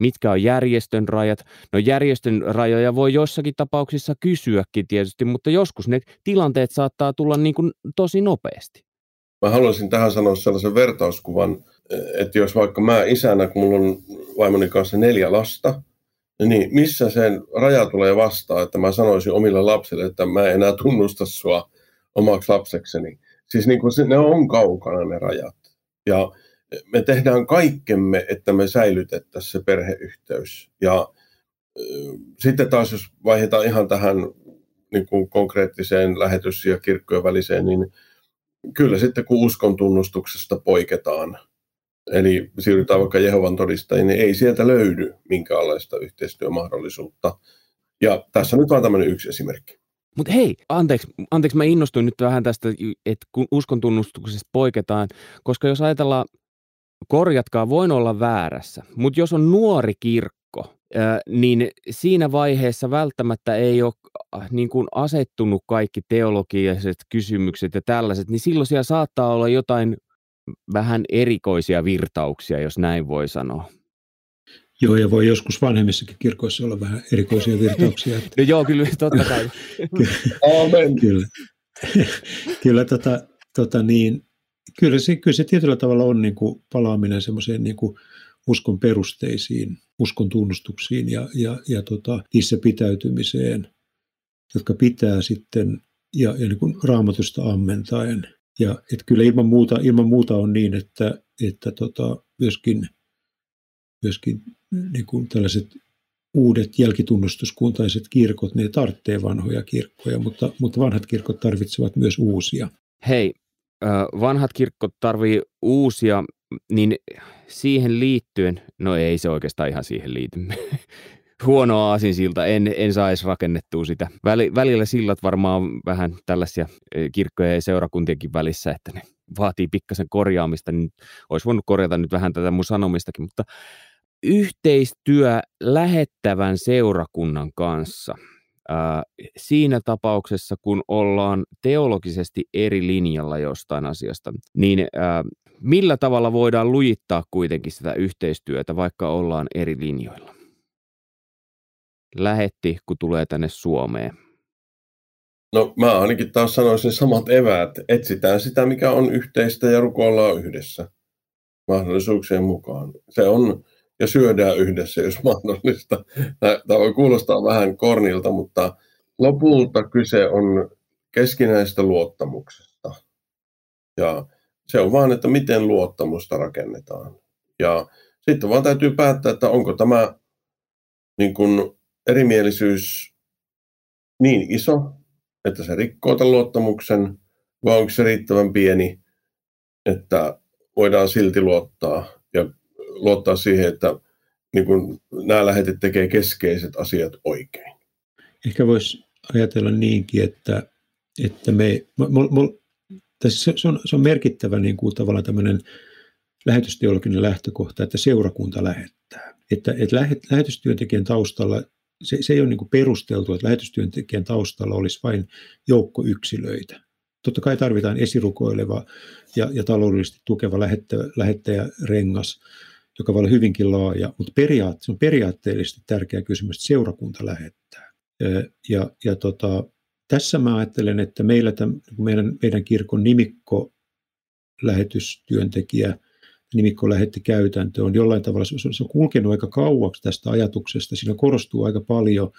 mitkä on järjestön rajat. No järjestön rajoja voi jossakin tapauksissa kysyäkin tietysti, mutta joskus ne tilanteet saattaa tulla niin kuin tosi nopeasti. Mä haluaisin tähän sanoa sellaisen vertauskuvan, että jos vaikka mä isänä, kun mulla on vaimoni kanssa neljä lasta, niin missä sen raja tulee vastaan, että mä sanoisin omille lapsille, että mä en enää tunnusta sua omaksi lapsekseni. Siis niin kuin se, ne on kaukana ne rajat. Ja me tehdään kaikkemme, että me säilytettäisiin se perheyhteys. Ja sitten taas, jos vaihdetaan ihan tähän niin kuin konkreettiseen lähetys- ja kirkkojen väliseen, niin kyllä sitten kun uskon tunnustuksesta poiketaan, eli siirrytään vaikka Jehovan todistajiin, niin ei sieltä löydy minkäänlaista yhteistyömahdollisuutta. Ja tässä nyt vaan tämmöinen yksi esimerkki. Mutta hei, anteeksi, anteeksi, mä innostuin nyt vähän tästä, että kun uskon tunnustuksesta poiketaan, koska jos ajatellaan, korjatkaa, voin olla väärässä, mutta jos on nuori kirkko, niin siinä vaiheessa välttämättä ei ole äh, niin kuin asettunut kaikki teologiset kysymykset ja tällaiset, niin silloin siellä saattaa olla jotain vähän erikoisia virtauksia, jos näin voi sanoa. Joo, ja voi joskus vanhemmissakin kirkoissa olla vähän erikoisia virtauksia. no joo, kyllä, totta kai. Amen. kyllä, kyllä, tota, tota niin, kyllä, se, kyllä se tietyllä tavalla on niin kuin palaaminen semmoiseen niin kuin uskon perusteisiin, uskon tunnustuksiin ja, ja, ja tota, niissä pitäytymiseen, jotka pitää sitten ja, ja niin kuin raamatusta ammentaen. Ja et kyllä ilman muuta, ilman muuta on niin, että, että tota, myöskin, myöskin niin kuin tällaiset uudet jälkitunnustuskuntaiset kirkot, ne tarvitsee vanhoja kirkkoja, mutta, mutta vanhat kirkot tarvitsevat myös uusia. Hei, vanhat kirkot tarvii uusia, niin siihen liittyen, no ei se oikeastaan ihan siihen liity. Huono aasinsilta, en, en saisi rakennettua sitä. Väli, välillä sillat varmaan vähän tällaisia kirkkoja ja seurakuntienkin välissä, että ne vaatii pikkasen korjaamista, niin olisi voinut korjata nyt vähän tätä mun sanomistakin, mutta yhteistyö lähettävän seurakunnan kanssa – siinä tapauksessa, kun ollaan teologisesti eri linjalla jostain asiasta, niin millä tavalla voidaan lujittaa kuitenkin sitä yhteistyötä, vaikka ollaan eri linjoilla? Lähetti, kun tulee tänne Suomeen. No mä ainakin taas sanoisin samat eväät. Etsitään sitä, mikä on yhteistä ja rukoillaan yhdessä mahdollisuuksien mukaan. Se on ja syödään yhdessä, jos mahdollista. Tämä voi kuulostaa vähän kornilta, mutta lopulta kyse on keskinäisestä luottamuksesta. Ja se on vaan, että miten luottamusta rakennetaan. Ja sitten vaan täytyy päättää, että onko tämä niin kuin erimielisyys niin iso, että se rikkoo tämän luottamuksen, vai onko se riittävän pieni, että voidaan silti luottaa ja luottaa siihen, että niin kun nämä lähetet tekee keskeiset asiat oikein. Ehkä voisi ajatella niinkin, että, että me, mul, mul, tässä se, on, se on merkittävä niin kuin tavallaan tämmöinen lähetysteologinen lähtökohta, että seurakunta lähettää. Että, että lähet, lähetystyöntekijän taustalla, se, se ei ole niin kuin perusteltu, että lähetystyöntekijän taustalla olisi vain joukko yksilöitä. Totta kai tarvitaan esirukoileva ja, ja taloudellisesti tukeva lähettäjä, lähettäjä rengas, joka voi olla hyvinkin laaja, mutta periaat, se on periaatteellisesti tärkeä kysymys, että seurakunta lähettää. Ja, ja tota, tässä mä ajattelen, että meillä tämän, meidän, meidän kirkon nimikko lähetystyöntekijä, nimikko lähetti käytäntö on jollain tavalla, se on kulkenut aika kauaksi tästä ajatuksesta. Siinä korostuu aika paljon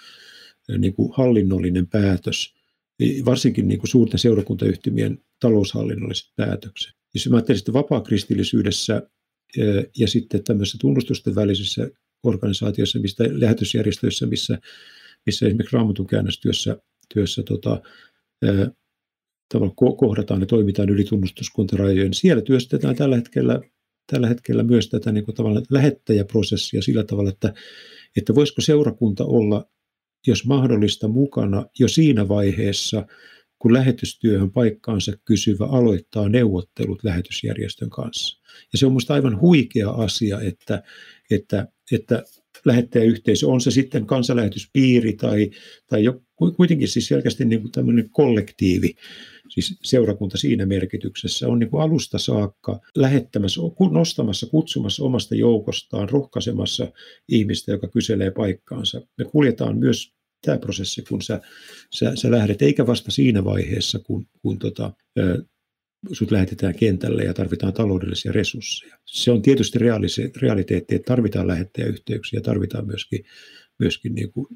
niin kuin hallinnollinen päätös, varsinkin niin kuin suurten seurakuntayhtymien taloushallinnolliset päätökset. Jos mä ajattelen, että vapaa-kristillisyydessä ja sitten tämmöisessä tunnustusten välisissä organisaatioissa, mistä lähetysjärjestöissä, missä, missä esimerkiksi raamatun käännöstyössä työssä, tota, tavallaan kohdataan ja toimitaan yli tunnustuskuntarajojen. Siellä työstetään tällä hetkellä, tällä hetkellä myös tätä niin kuin tavallaan lähettäjäprosessia sillä tavalla, että, että voisiko seurakunta olla, jos mahdollista, mukana jo siinä vaiheessa, kun lähetystyöhön paikkaansa kysyvä aloittaa neuvottelut lähetysjärjestön kanssa. Ja se on minusta aivan huikea asia, että, että, että lähettäjäyhteisö, on se sitten kansanlähetyspiiri tai, tai jo, kuitenkin siis selkeästi niin kuin tämmöinen kollektiivi, siis seurakunta siinä merkityksessä, on niin kuin alusta saakka lähettämässä, nostamassa, kutsumassa omasta joukostaan, rohkaisemassa ihmistä, joka kyselee paikkaansa. Me kuljetaan myös tämä prosessi, kun sä, sä, sä lähdet, eikä vasta siinä vaiheessa, kun, kun tota, sut lähetetään kentälle ja tarvitaan taloudellisia resursseja. Se on tietysti realiteetti, että tarvitaan lähettäjäyhteyksiä, tarvitaan myöskin, myöskin niin kuin,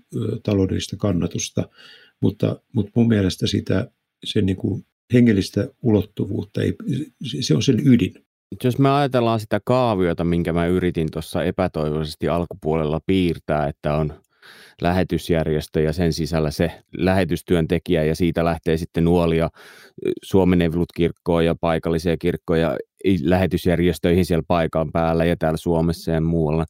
taloudellista kannatusta, mutta, mutta mun mielestä sitä sen niin kuin hengellistä ulottuvuutta, ei, se on sen ydin. Jos me ajatellaan sitä kaaviota, minkä mä yritin tuossa epätoivoisesti alkupuolella piirtää, että on lähetysjärjestö ja sen sisällä se lähetystyöntekijä ja siitä lähtee sitten nuolia Suomen Evilut-kirkkoon ja paikallisia kirkkoja lähetysjärjestöihin siellä paikan päällä ja täällä Suomessa ja muualla.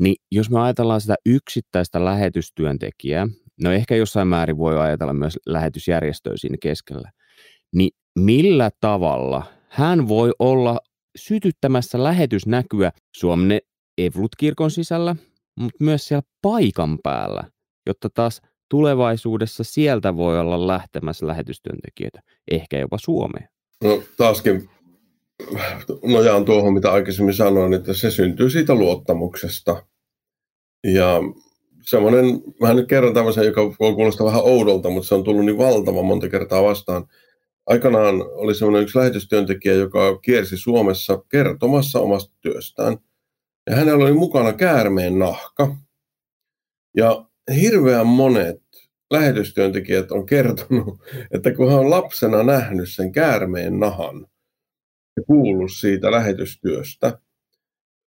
Niin jos me ajatellaan sitä yksittäistä lähetystyöntekijää, no ehkä jossain määrin voi ajatella myös lähetysjärjestöä siinä keskellä, niin millä tavalla hän voi olla sytyttämässä lähetysnäkyä Suomen Evlut-kirkon sisällä, mutta myös siellä paikan päällä, jotta taas tulevaisuudessa sieltä voi olla lähtemässä lähetystyöntekijöitä, ehkä jopa Suomeen. No taaskin nojaan tuohon, mitä aikaisemmin sanoin, että se syntyy siitä luottamuksesta. Ja semmoinen, mä nyt kerron tämmöisen, joka voi kuulostaa vähän oudolta, mutta se on tullut niin valtava monta kertaa vastaan. Aikanaan oli semmoinen yksi lähetystyöntekijä, joka kiersi Suomessa kertomassa omasta työstään. Ja hänellä oli mukana käärmeen nahka. Ja hirveän monet lähetystyöntekijät on kertonut, että kun hän on lapsena nähnyt sen käärmeen nahan ja kuullut siitä lähetystyöstä,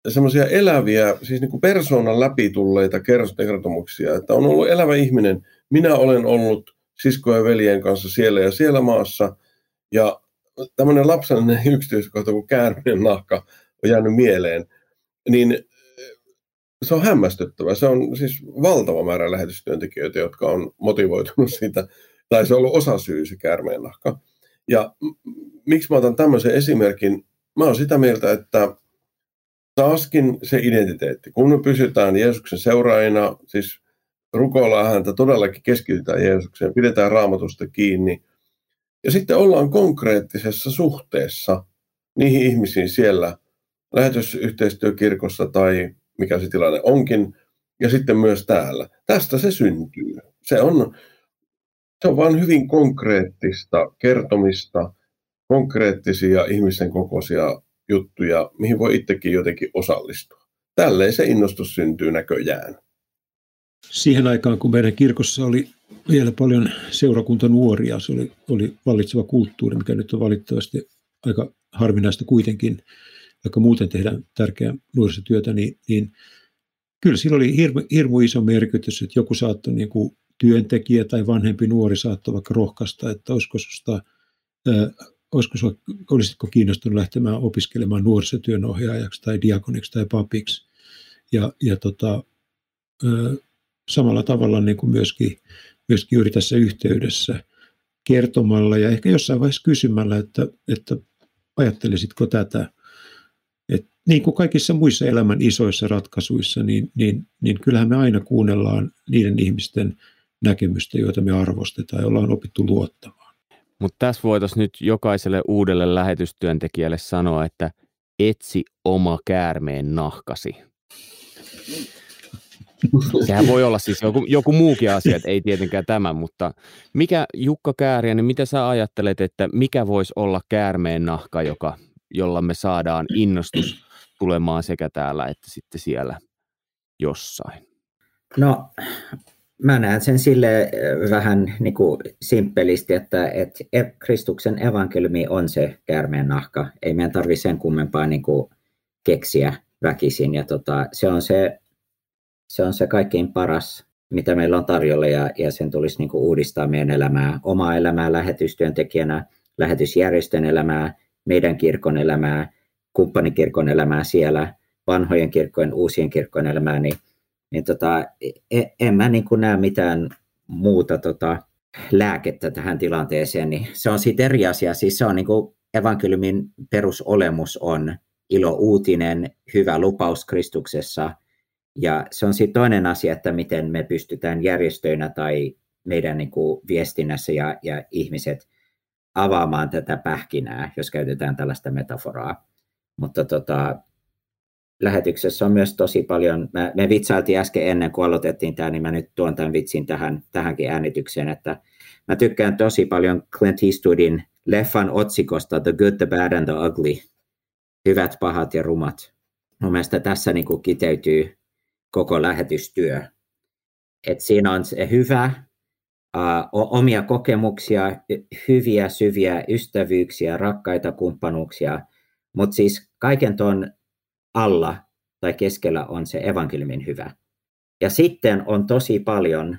semmoisia eläviä, siis niin persoonan läpitulleita kertomuksia, että on ollut elävä ihminen. Minä olen ollut sisko ja veljen kanssa siellä ja siellä maassa, ja tämmöinen lapsellinen yksityiskohta kuin käärmeen nahka on jäänyt mieleen, niin se on hämmästyttävä. Se on siis valtava määrä lähetystyöntekijöitä, jotka on motivoitunut siitä, tai se on ollut osa syy se käärmeen nahka. Ja miksi mä otan tämmöisen esimerkin? Mä oon sitä mieltä, että taaskin se identiteetti, kun me pysytään Jeesuksen seuraajina, siis rukoillaan häntä, todellakin keskitytään Jeesukseen, pidetään raamatusta kiinni, ja sitten ollaan konkreettisessa suhteessa niihin ihmisiin siellä lähetysyhteistyökirkossa tai mikä se tilanne onkin, ja sitten myös täällä. Tästä se syntyy. Se on, se on vain hyvin konkreettista kertomista, konkreettisia ihmisen kokoisia juttuja, mihin voi itsekin jotenkin osallistua. Tälleen se innostus syntyy näköjään. Siihen aikaan, kun meidän kirkossa oli vielä paljon seurakuntanuoria, se oli, oli vallitseva kulttuuri, mikä nyt on valitettavasti aika harvinaista kuitenkin, vaikka muuten tehdään tärkeää nuorisotyötä, niin, niin kyllä sillä oli hirmu, hirmu iso merkitys, että joku saattoi niin kuin työntekijä tai vanhempi nuori saattoi vaikka rohkaista, että olisiko susta, äh, olisiko sua, olisitko kiinnostunut lähtemään opiskelemaan nuorisotyön ohjaajaksi tai diakoniksi tai papiksi. Ja, ja tota, äh, samalla tavalla niin kuin myöskin, myöskin juuri tässä yhteydessä kertomalla ja ehkä jossain vaiheessa kysymällä, että, että ajattelisitko tätä, niin kuin kaikissa muissa elämän isoissa ratkaisuissa, niin, niin, niin kyllähän me aina kuunnellaan niiden ihmisten näkemystä, joita me arvostetaan ja ollaan opittu luottamaan. Mutta tässä voitaisiin nyt jokaiselle uudelle lähetystyöntekijälle sanoa, että etsi oma käärmeen nahkasi. Sehän voi olla siis joku, joku muukin asia, että ei tietenkään tämä, mutta mikä Jukka Kääriä, niin mitä sä ajattelet, että mikä voisi olla käärmeen nahka, joka jolla me saadaan innostus tulemaan sekä täällä että sitten siellä jossain? No, mä näen sen sille vähän niin kuin simppelisti, että, että e, Kristuksen evankeliumi on se käärmeen nahka. Ei meidän tarvitse sen kummempaa niin kuin keksiä väkisin. Ja tota, se, on se, se on se kaikkein paras, mitä meillä on tarjolla, ja, ja sen tulisi niin kuin uudistaa meidän elämää, omaa elämää lähetystyöntekijänä, lähetysjärjestön elämää, meidän kirkon elämää, kumppanikirkon elämää siellä, vanhojen kirkkojen, uusien kirkkojen elämää, niin, niin tota, e, en mä niin kuin näe mitään muuta tota, lääkettä tähän tilanteeseen, niin se on sitten eri asia. Siis se on niin kuin evankeliumin perusolemus on ilo uutinen, hyvä lupaus Kristuksessa, ja se on sitten toinen asia, että miten me pystytään järjestöinä tai meidän niin kuin viestinnässä ja, ja ihmiset avaamaan tätä pähkinää, jos käytetään tällaista metaforaa. Mutta tota, lähetyksessä on myös tosi paljon, mä, me vitsailtiin äsken ennen kuin aloitettiin tämä, niin mä nyt tuon tämän vitsin tähän, tähänkin äänitykseen, että mä tykkään tosi paljon Clint Eastwoodin leffan otsikosta The Good, the Bad and the Ugly, hyvät, pahat ja rumat. Mun mielestä tässä niin kuin kiteytyy koko lähetystyö. Et siinä on se hyvä, omia kokemuksia, hyviä, syviä ystävyyksiä, rakkaita kumppanuuksia, mutta siis kaiken tuon alla tai keskellä on se evankeliumin hyvä. Ja sitten on tosi paljon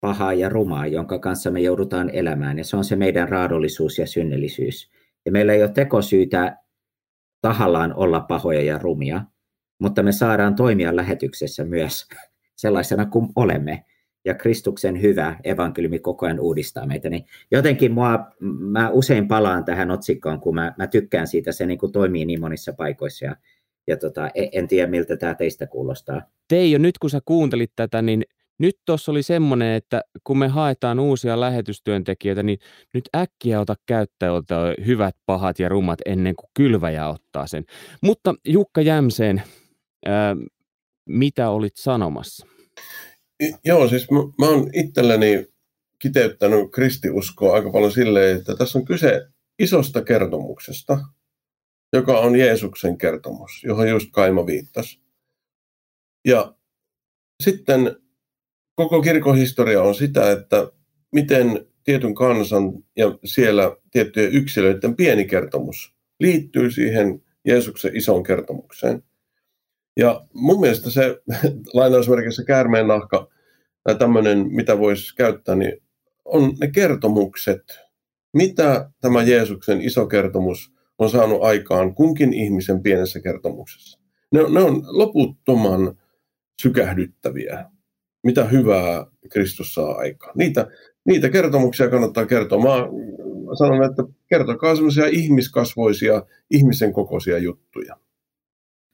pahaa ja rumaa, jonka kanssa me joudutaan elämään, ja se on se meidän raadollisuus ja synnellisyys. Ja meillä ei ole tekosyytä tahallaan olla pahoja ja rumia, mutta me saadaan toimia lähetyksessä myös sellaisena kuin olemme ja Kristuksen hyvä evankeliumi koko ajan uudistaa meitä. Niin jotenkin mua, mä usein palaan tähän otsikkoon, kun mä, mä tykkään siitä, se niin kuin toimii niin monissa paikoissa ja, ja tota, en, en tiedä miltä tämä teistä kuulostaa. Teijo, nyt kun sä kuuntelit tätä, niin nyt tuossa oli semmoinen, että kun me haetaan uusia lähetystyöntekijöitä, niin nyt äkkiä ota käyttäjältä hyvät, pahat ja rummat ennen kuin kylväjä ottaa sen. Mutta Jukka Jämseen, ää, mitä olit sanomassa? Joo, siis mä, mä oon itselleni kiteyttänyt kristiuskoa aika paljon silleen, että tässä on kyse isosta kertomuksesta, joka on Jeesuksen kertomus, johon just Kaima viittasi. Ja sitten koko kirkon historia on sitä, että miten tietyn kansan ja siellä tiettyjen yksilöiden pieni kertomus liittyy siihen Jeesuksen isoon kertomukseen. Ja mun mielestä se lainausmerkissä käärmeen nahka tai tämmöinen, mitä voisi käyttää, niin on ne kertomukset, mitä tämä Jeesuksen iso kertomus on saanut aikaan kunkin ihmisen pienessä kertomuksessa. Ne, ne on loputtoman sykähdyttäviä mitä hyvää Kristus saa aikaan. Niitä, niitä kertomuksia kannattaa kertoa. Mä sanon, että kertokaa sellaisia ihmiskasvoisia, ihmisen kokoisia juttuja.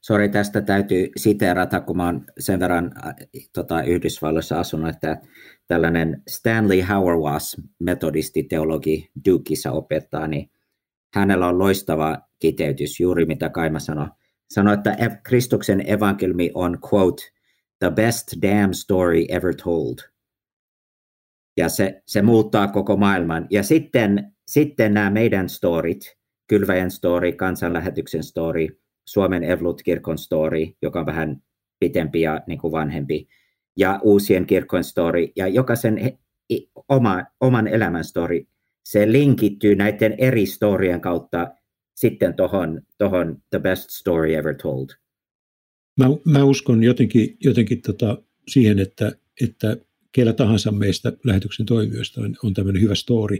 Sori, tästä täytyy siteerata, kun oon sen verran äh, tota, Yhdysvalloissa asunut, että tällainen Stanley Hauerwas, metodistiteologi Dukeissa opettaa, niin hänellä on loistava kiteytys, juuri mitä Kaima sanoi. Sanoi, että Kristuksen evankeliumi on, quote, the best damn story ever told. Ja se, se muuttaa koko maailman. Ja sitten, sitten nämä meidän storit, Kylväjän story, kansanlähetyksen story, Suomen Evlut-kirkon story, joka on vähän pitempi ja niin kuin vanhempi, ja uusien kirkon story, ja jokaisen oma, oman elämän story, se linkittyy näiden eri storien kautta sitten tuohon tohon The Best Story Ever Told. Mä, mä uskon jotenkin, jotenkin tota siihen, että, että kellä tahansa meistä lähetyksen toimijoista on, on tämmöinen hyvä story,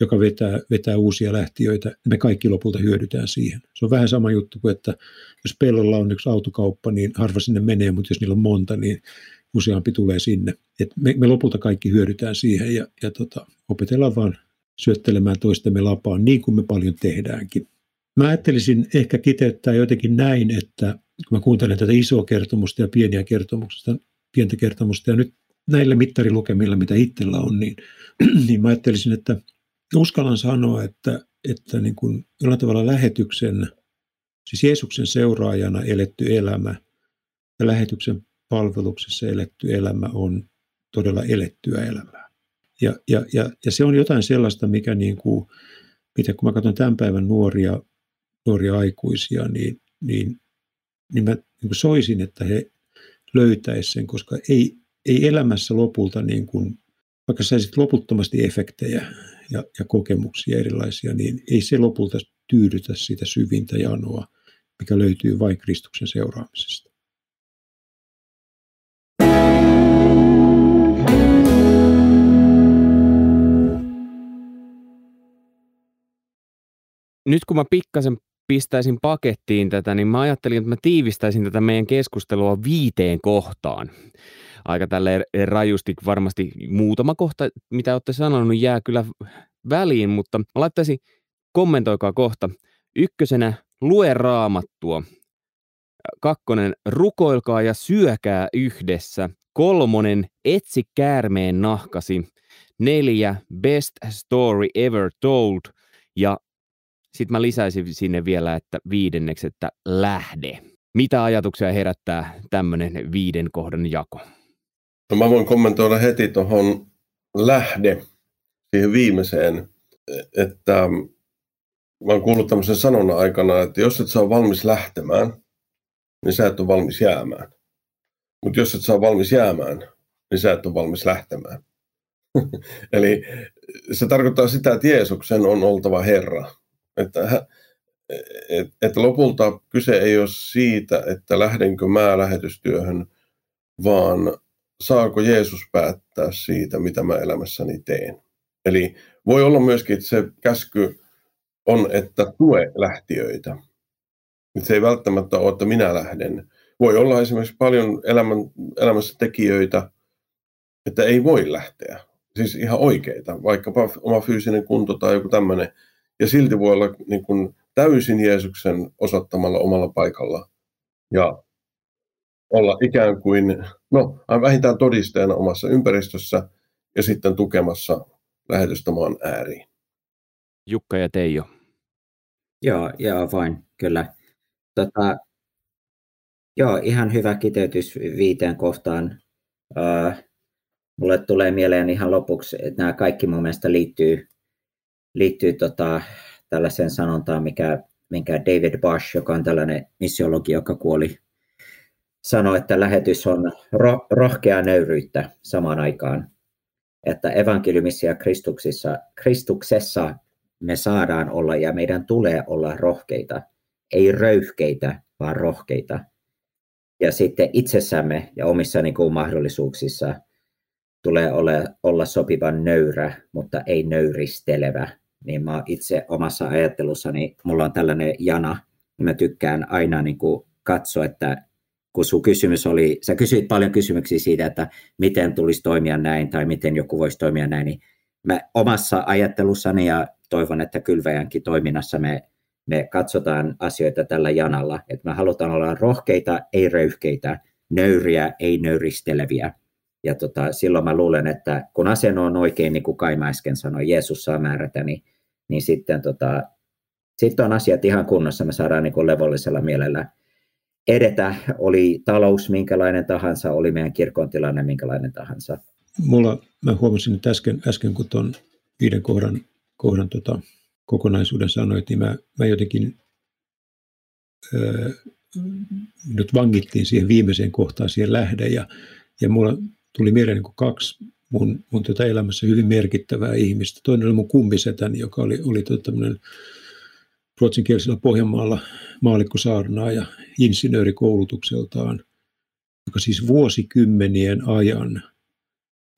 joka vetää, vetää uusia lähtiöitä. Me kaikki lopulta hyödytään siihen. Se on vähän sama juttu kuin, että jos pellolla on yksi autokauppa, niin harva sinne menee, mutta jos niillä on monta, niin useampi tulee sinne. Et me, me lopulta kaikki hyödytään siihen ja, ja tota, opetellaan vaan syöttelemään toistemme lapaan, niin kuin me paljon tehdäänkin. Mä ajattelisin ehkä kiteyttää jotenkin näin, että kun mä kuuntelen tätä isoa kertomusta ja pieniä kertomusta, pientä kertomusta ja nyt näillä mittarilukemilla, mitä itsellä on, niin, niin mä ajattelisin, että uskallan sanoa, että, että niin kuin jollain tavalla lähetyksen, siis Jeesuksen seuraajana eletty elämä ja lähetyksen palveluksessa eletty elämä on todella elettyä elämää. Ja, ja, ja, ja se on jotain sellaista, mikä niin kuin, mitä kun mä katson tämän päivän nuoria, nuoria aikuisia, niin, niin niin mä niin soisin, että he löytäisivät sen, koska ei, ei elämässä lopulta, niin kuin, vaikka saisit loputtomasti efektejä ja, ja kokemuksia erilaisia, niin ei se lopulta tyydytä sitä syvintä janoa, mikä löytyy vain Kristuksen seuraamisesta. Nyt kun mä pikkasen pistäisin pakettiin tätä, niin mä ajattelin, että mä tiivistäisin tätä meidän keskustelua viiteen kohtaan. Aika tälle rajusti varmasti muutama kohta, mitä olette sanonut, jää kyllä väliin, mutta mä laittaisin, kommentoikaa kohta. Ykkösenä, lue raamattua. Kakkonen, rukoilkaa ja syökää yhdessä. Kolmonen, etsi käärmeen nahkasi. Neljä, best story ever told. Ja sitten mä lisäisin sinne vielä, että viidenneksi, että lähde. Mitä ajatuksia herättää tämmöinen viiden kohdan jako? No mä voin kommentoida heti tuohon lähde, siihen viimeiseen, että mä oon kuullut tämmöisen sanonnan aikana, että jos et saa valmis lähtemään, niin sä et ole valmis jäämään. Mutta jos et saa valmis jäämään, niin sä et ole valmis lähtemään. Eli se tarkoittaa sitä, että Jeesuksen on oltava Herra. Että, että lopulta kyse ei ole siitä, että lähdenkö mä lähetystyöhön, vaan saako Jeesus päättää siitä, mitä mä elämässäni teen. Eli voi olla myöskin, että se käsky on, että tue lähtiöitä. Se ei välttämättä ole, että minä lähden. Voi olla esimerkiksi paljon elämän, elämässä tekijöitä, että ei voi lähteä. Siis ihan oikeita, vaikkapa oma fyysinen kunto tai joku tämmöinen ja silti voi olla niin kuin täysin Jeesuksen osoittamalla omalla paikalla. Ja olla ikään kuin, no vähintään todisteena omassa ympäristössä ja sitten tukemassa lähetystä maan ääriin. Jukka ja Teijo. Joo, joo, vain, kyllä. Tota, joo, ihan hyvä kiteytys viiteen kohtaan. Uh, mulle tulee mieleen ihan lopuksi, että nämä kaikki mun mielestä liittyy, liittyy tota, tällaiseen sanontaan, mikä, minkä David Bosch, joka on tällainen missiologi, joka kuoli, sanoi, että lähetys on ro- rohkeaa nöyryyttä samaan aikaan. Että evankeliumissa ja Kristuksessa, Kristuksessa me saadaan olla ja meidän tulee olla rohkeita, ei röyhkeitä, vaan rohkeita. Ja sitten itsessämme ja omissa niin kuin, mahdollisuuksissa tulee olla, olla sopivan nöyrä, mutta ei nöyristelevä. Niin mä itse omassa ajattelussani, mulla on tällainen jana, mä tykkään aina niin kuin, katsoa, että kun sun kysymys oli, sä kysyit paljon kysymyksiä siitä, että miten tulisi toimia näin tai miten joku voisi toimia näin, niin mä omassa ajattelussani ja toivon, että kylväjänkin toiminnassa me, me katsotaan asioita tällä janalla, että me halutaan olla rohkeita, ei röyhkeitä, nöyriä, ei nöyristeleviä. Ja tota, silloin mä luulen, että kun asento on oikein, niin kuin Kaima äsken sanoi, Jeesus saa määrätä, niin, niin sitten tota, sitten on asiat ihan kunnossa, me saadaan niin kuin levollisella mielellä edetä, oli talous minkälainen tahansa, oli meidän kirkon tilanne minkälainen tahansa. Mulla, mä huomasin että äsken, äsken kun tuon viiden kohdan, kohdan tota, kokonaisuuden sanoit, niin mä, mä jotenkin öö, nyt vangittiin siihen viimeiseen kohtaan, siihen lähde, ja, ja mulla tuli mieleen niin kaksi mun, mun tota elämässä hyvin merkittävää ihmistä. Toinen oli mun kummisetäni, joka oli, oli tota ruotsinkielisellä Pohjanmaalla ja insinöörikoulutukseltaan, joka siis vuosikymmenien ajan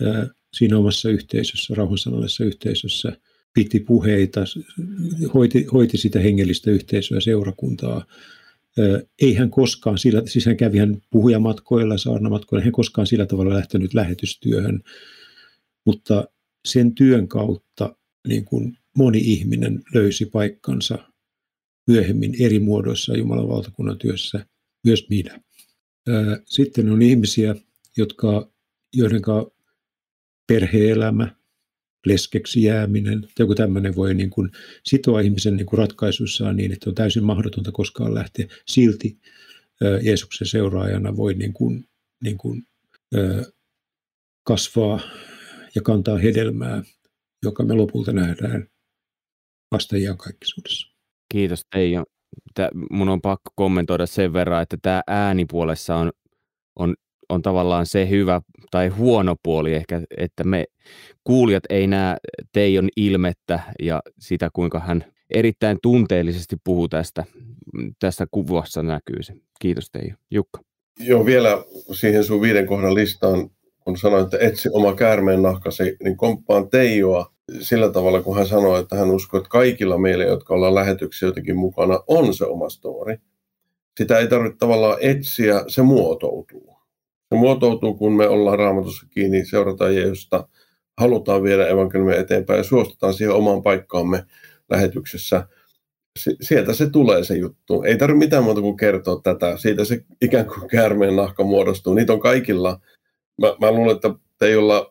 ää, siinä omassa yhteisössä, rauhansanallisessa yhteisössä, piti puheita, hoiti, hoiti sitä hengellistä yhteisöä, seurakuntaa. Ei hän koskaan, sillä, siis hän kävi hän puhujamatkoilla, saarnamatkoilla, hän koskaan sillä tavalla lähtenyt lähetystyöhön, mutta sen työn kautta niin kuin moni ihminen löysi paikkansa myöhemmin eri muodoissa Jumalan valtakunnan työssä, myös minä. Sitten on ihmisiä, jotka, joiden perheelämä, leskeksi jääminen joku tämmöinen voi niin kuin sitoa ihmisen niin kuin ratkaisuissaan niin, että on täysin mahdotonta koskaan lähteä. Silti Jeesuksen seuraajana voi niin kuin, niin kuin, kasvaa ja kantaa hedelmää, joka me lopulta nähdään vasta kaikkisuudessa. Kiitos Teijo. Tää, mun on pakko kommentoida sen verran, että tämä äänipuolessa on, on, on tavallaan se hyvä tai huono puoli ehkä, että me kuulijat ei näe Teijon ilmettä ja sitä, kuinka hän erittäin tunteellisesti puhuu tästä. Tässä kuvassa näkyy se. Kiitos Teijo. Jukka. Joo, vielä siihen sun viiden kohdan listaan, kun sanoit, että etsi oma käärmeen nahkasi, niin komppaan Teijoa sillä tavalla, kun hän sanoi, että hän uskoo, että kaikilla meillä, jotka ollaan lähetyksiä jotenkin mukana, on se oma story. Sitä ei tarvitse tavallaan etsiä, se muotoutuu. Se muotoutuu, kun me ollaan raamatussa kiinni, seurataan Jeesusta, halutaan viedä evankeliumia eteenpäin ja suostutaan siihen omaan paikkaamme lähetyksessä. Sieltä se tulee se juttu. Ei tarvitse mitään muuta kuin kertoa tätä. Siitä se ikään kuin käärmeen nahka muodostuu. Niitä on kaikilla. Mä, mä luulen, että teillä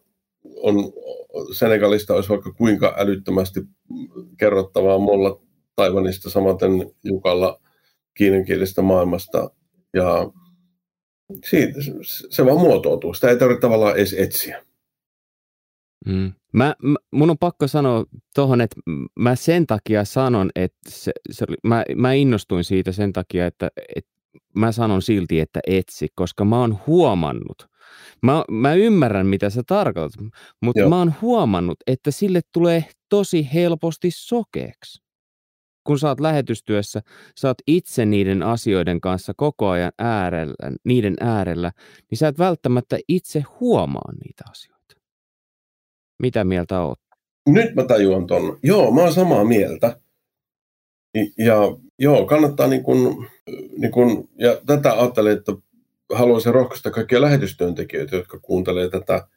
on Senegalista olisi vaikka kuinka älyttömästi kerrottavaa Molla Taivanista, samaten Jukalla kiinankielisestä maailmasta. Ja siitä, se vaan muotoutuu. Sitä ei tarvitse tavallaan edes etsiä. Mm. Mä, mä, mun on pakko sanoa tuohon, että mä sen takia sanon, että se, se mä, mä innostuin siitä sen takia, että, että mä sanon silti, että etsi, koska mä oon huomannut, Mä, mä ymmärrän, mitä sä tarkoitat, mutta Joo. mä oon huomannut, että sille tulee tosi helposti sokeeksi. Kun sä oot lähetystyössä, sä oot itse niiden asioiden kanssa koko ajan äärellä, niiden äärellä, niin sä et välttämättä itse huomaa niitä asioita. Mitä mieltä oot? Nyt mä tajuan ton. Joo, mä oon samaa mieltä. Ja joo, kannattaa niin kun, niin kun, ja tätä ajattelin, että haluaisin rohkaista kaikkia lähetystyöntekijöitä, jotka kuuntelee tätä,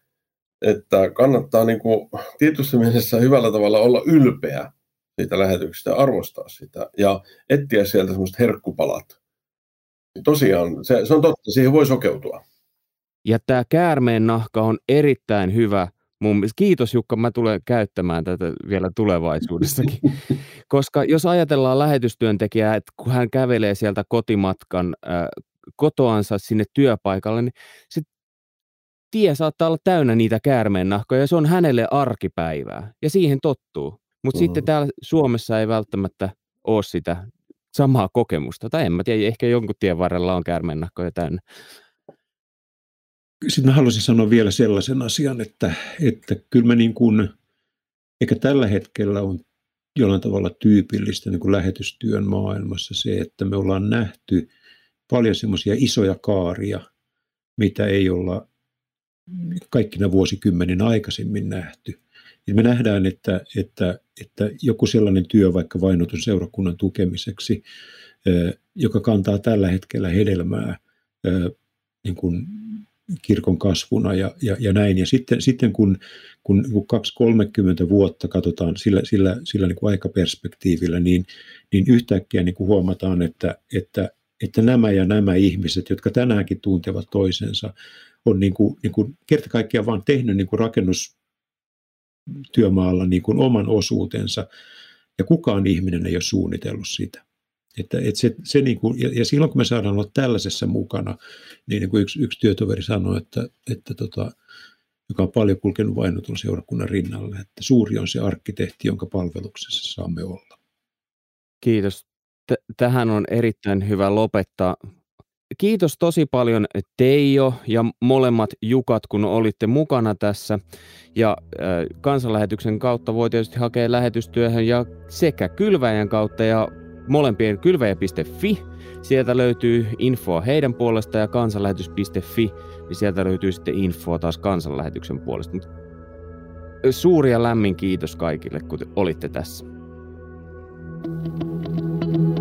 että kannattaa niin kuin, tietyssä mielessä hyvällä tavalla olla ylpeä siitä lähetyksestä ja arvostaa sitä ja etsiä sieltä semmoiset herkkupalat, tosiaan, se, se on totta, siihen voi sokeutua. Ja tämä käärmeen nahka on erittäin hyvä. Mun, kiitos Jukka, mä tulen käyttämään tätä vielä tulevaisuudessakin. Koska jos ajatellaan lähetystyöntekijää, että kun hän kävelee sieltä kotimatkan äh, kotoansa sinne työpaikalle, niin se tie saattaa olla täynnä niitä käärmeennahkoja ja se on hänelle arkipäivää ja siihen tottuu. Mutta mm. sitten täällä Suomessa ei välttämättä ole sitä samaa kokemusta. Tai en mä tiedä, ehkä jonkun tien varrella on käärmeennahkoja täynnä. Sitten mä haluaisin sanoa vielä sellaisen asian, että, että kyllä me niin kuin, eikä tällä hetkellä on jollain tavalla tyypillistä niin kuin lähetystyön maailmassa se, että me ollaan nähty paljon semmoisia isoja kaaria, mitä ei olla kaikkina vuosikymmenen aikaisemmin nähty. Ja me nähdään, että, että, että joku sellainen työ vaikka vainotun seurakunnan tukemiseksi, joka kantaa tällä hetkellä hedelmää niin kuin kirkon kasvuna ja, ja, ja näin. Ja sitten, sitten kun, kun 2-30 vuotta katsotaan sillä, sillä, sillä niin kuin aikaperspektiivillä, niin, niin yhtäkkiä niin kuin huomataan, että, että, että nämä ja nämä ihmiset, jotka tänäänkin tuntevat toisensa, on niin kuin, niin kuin kerta kaikkiaan vaan tehnyt niin kuin rakennustyömaalla niin kuin oman osuutensa, ja kukaan ihminen ei ole suunnitellut sitä. Että, että se, se niin kuin, ja, ja silloin kun me saadaan olla tällaisessa mukana, niin, niin kuin yksi, yksi työtoveri sanoi, että, että tota, joka on paljon kulkenut vainotun seurakunnan rinnalle, että suuri on se arkkitehti, jonka palveluksessa saamme olla. Kiitos. T- tähän on erittäin hyvä lopettaa kiitos tosi paljon Teijo ja molemmat Jukat, kun olitte mukana tässä. Ja äh, kansanlähetyksen kautta voi tietysti hakea lähetystyöhön ja sekä kylväjän kautta ja molempien kylväjä.fi. Sieltä löytyy infoa heidän puolesta ja kansanlähetys.fi, niin sieltä löytyy sitten infoa taas kansanlähetyksen puolesta. Suuri ja lämmin kiitos kaikille, kun olitte tässä. thank you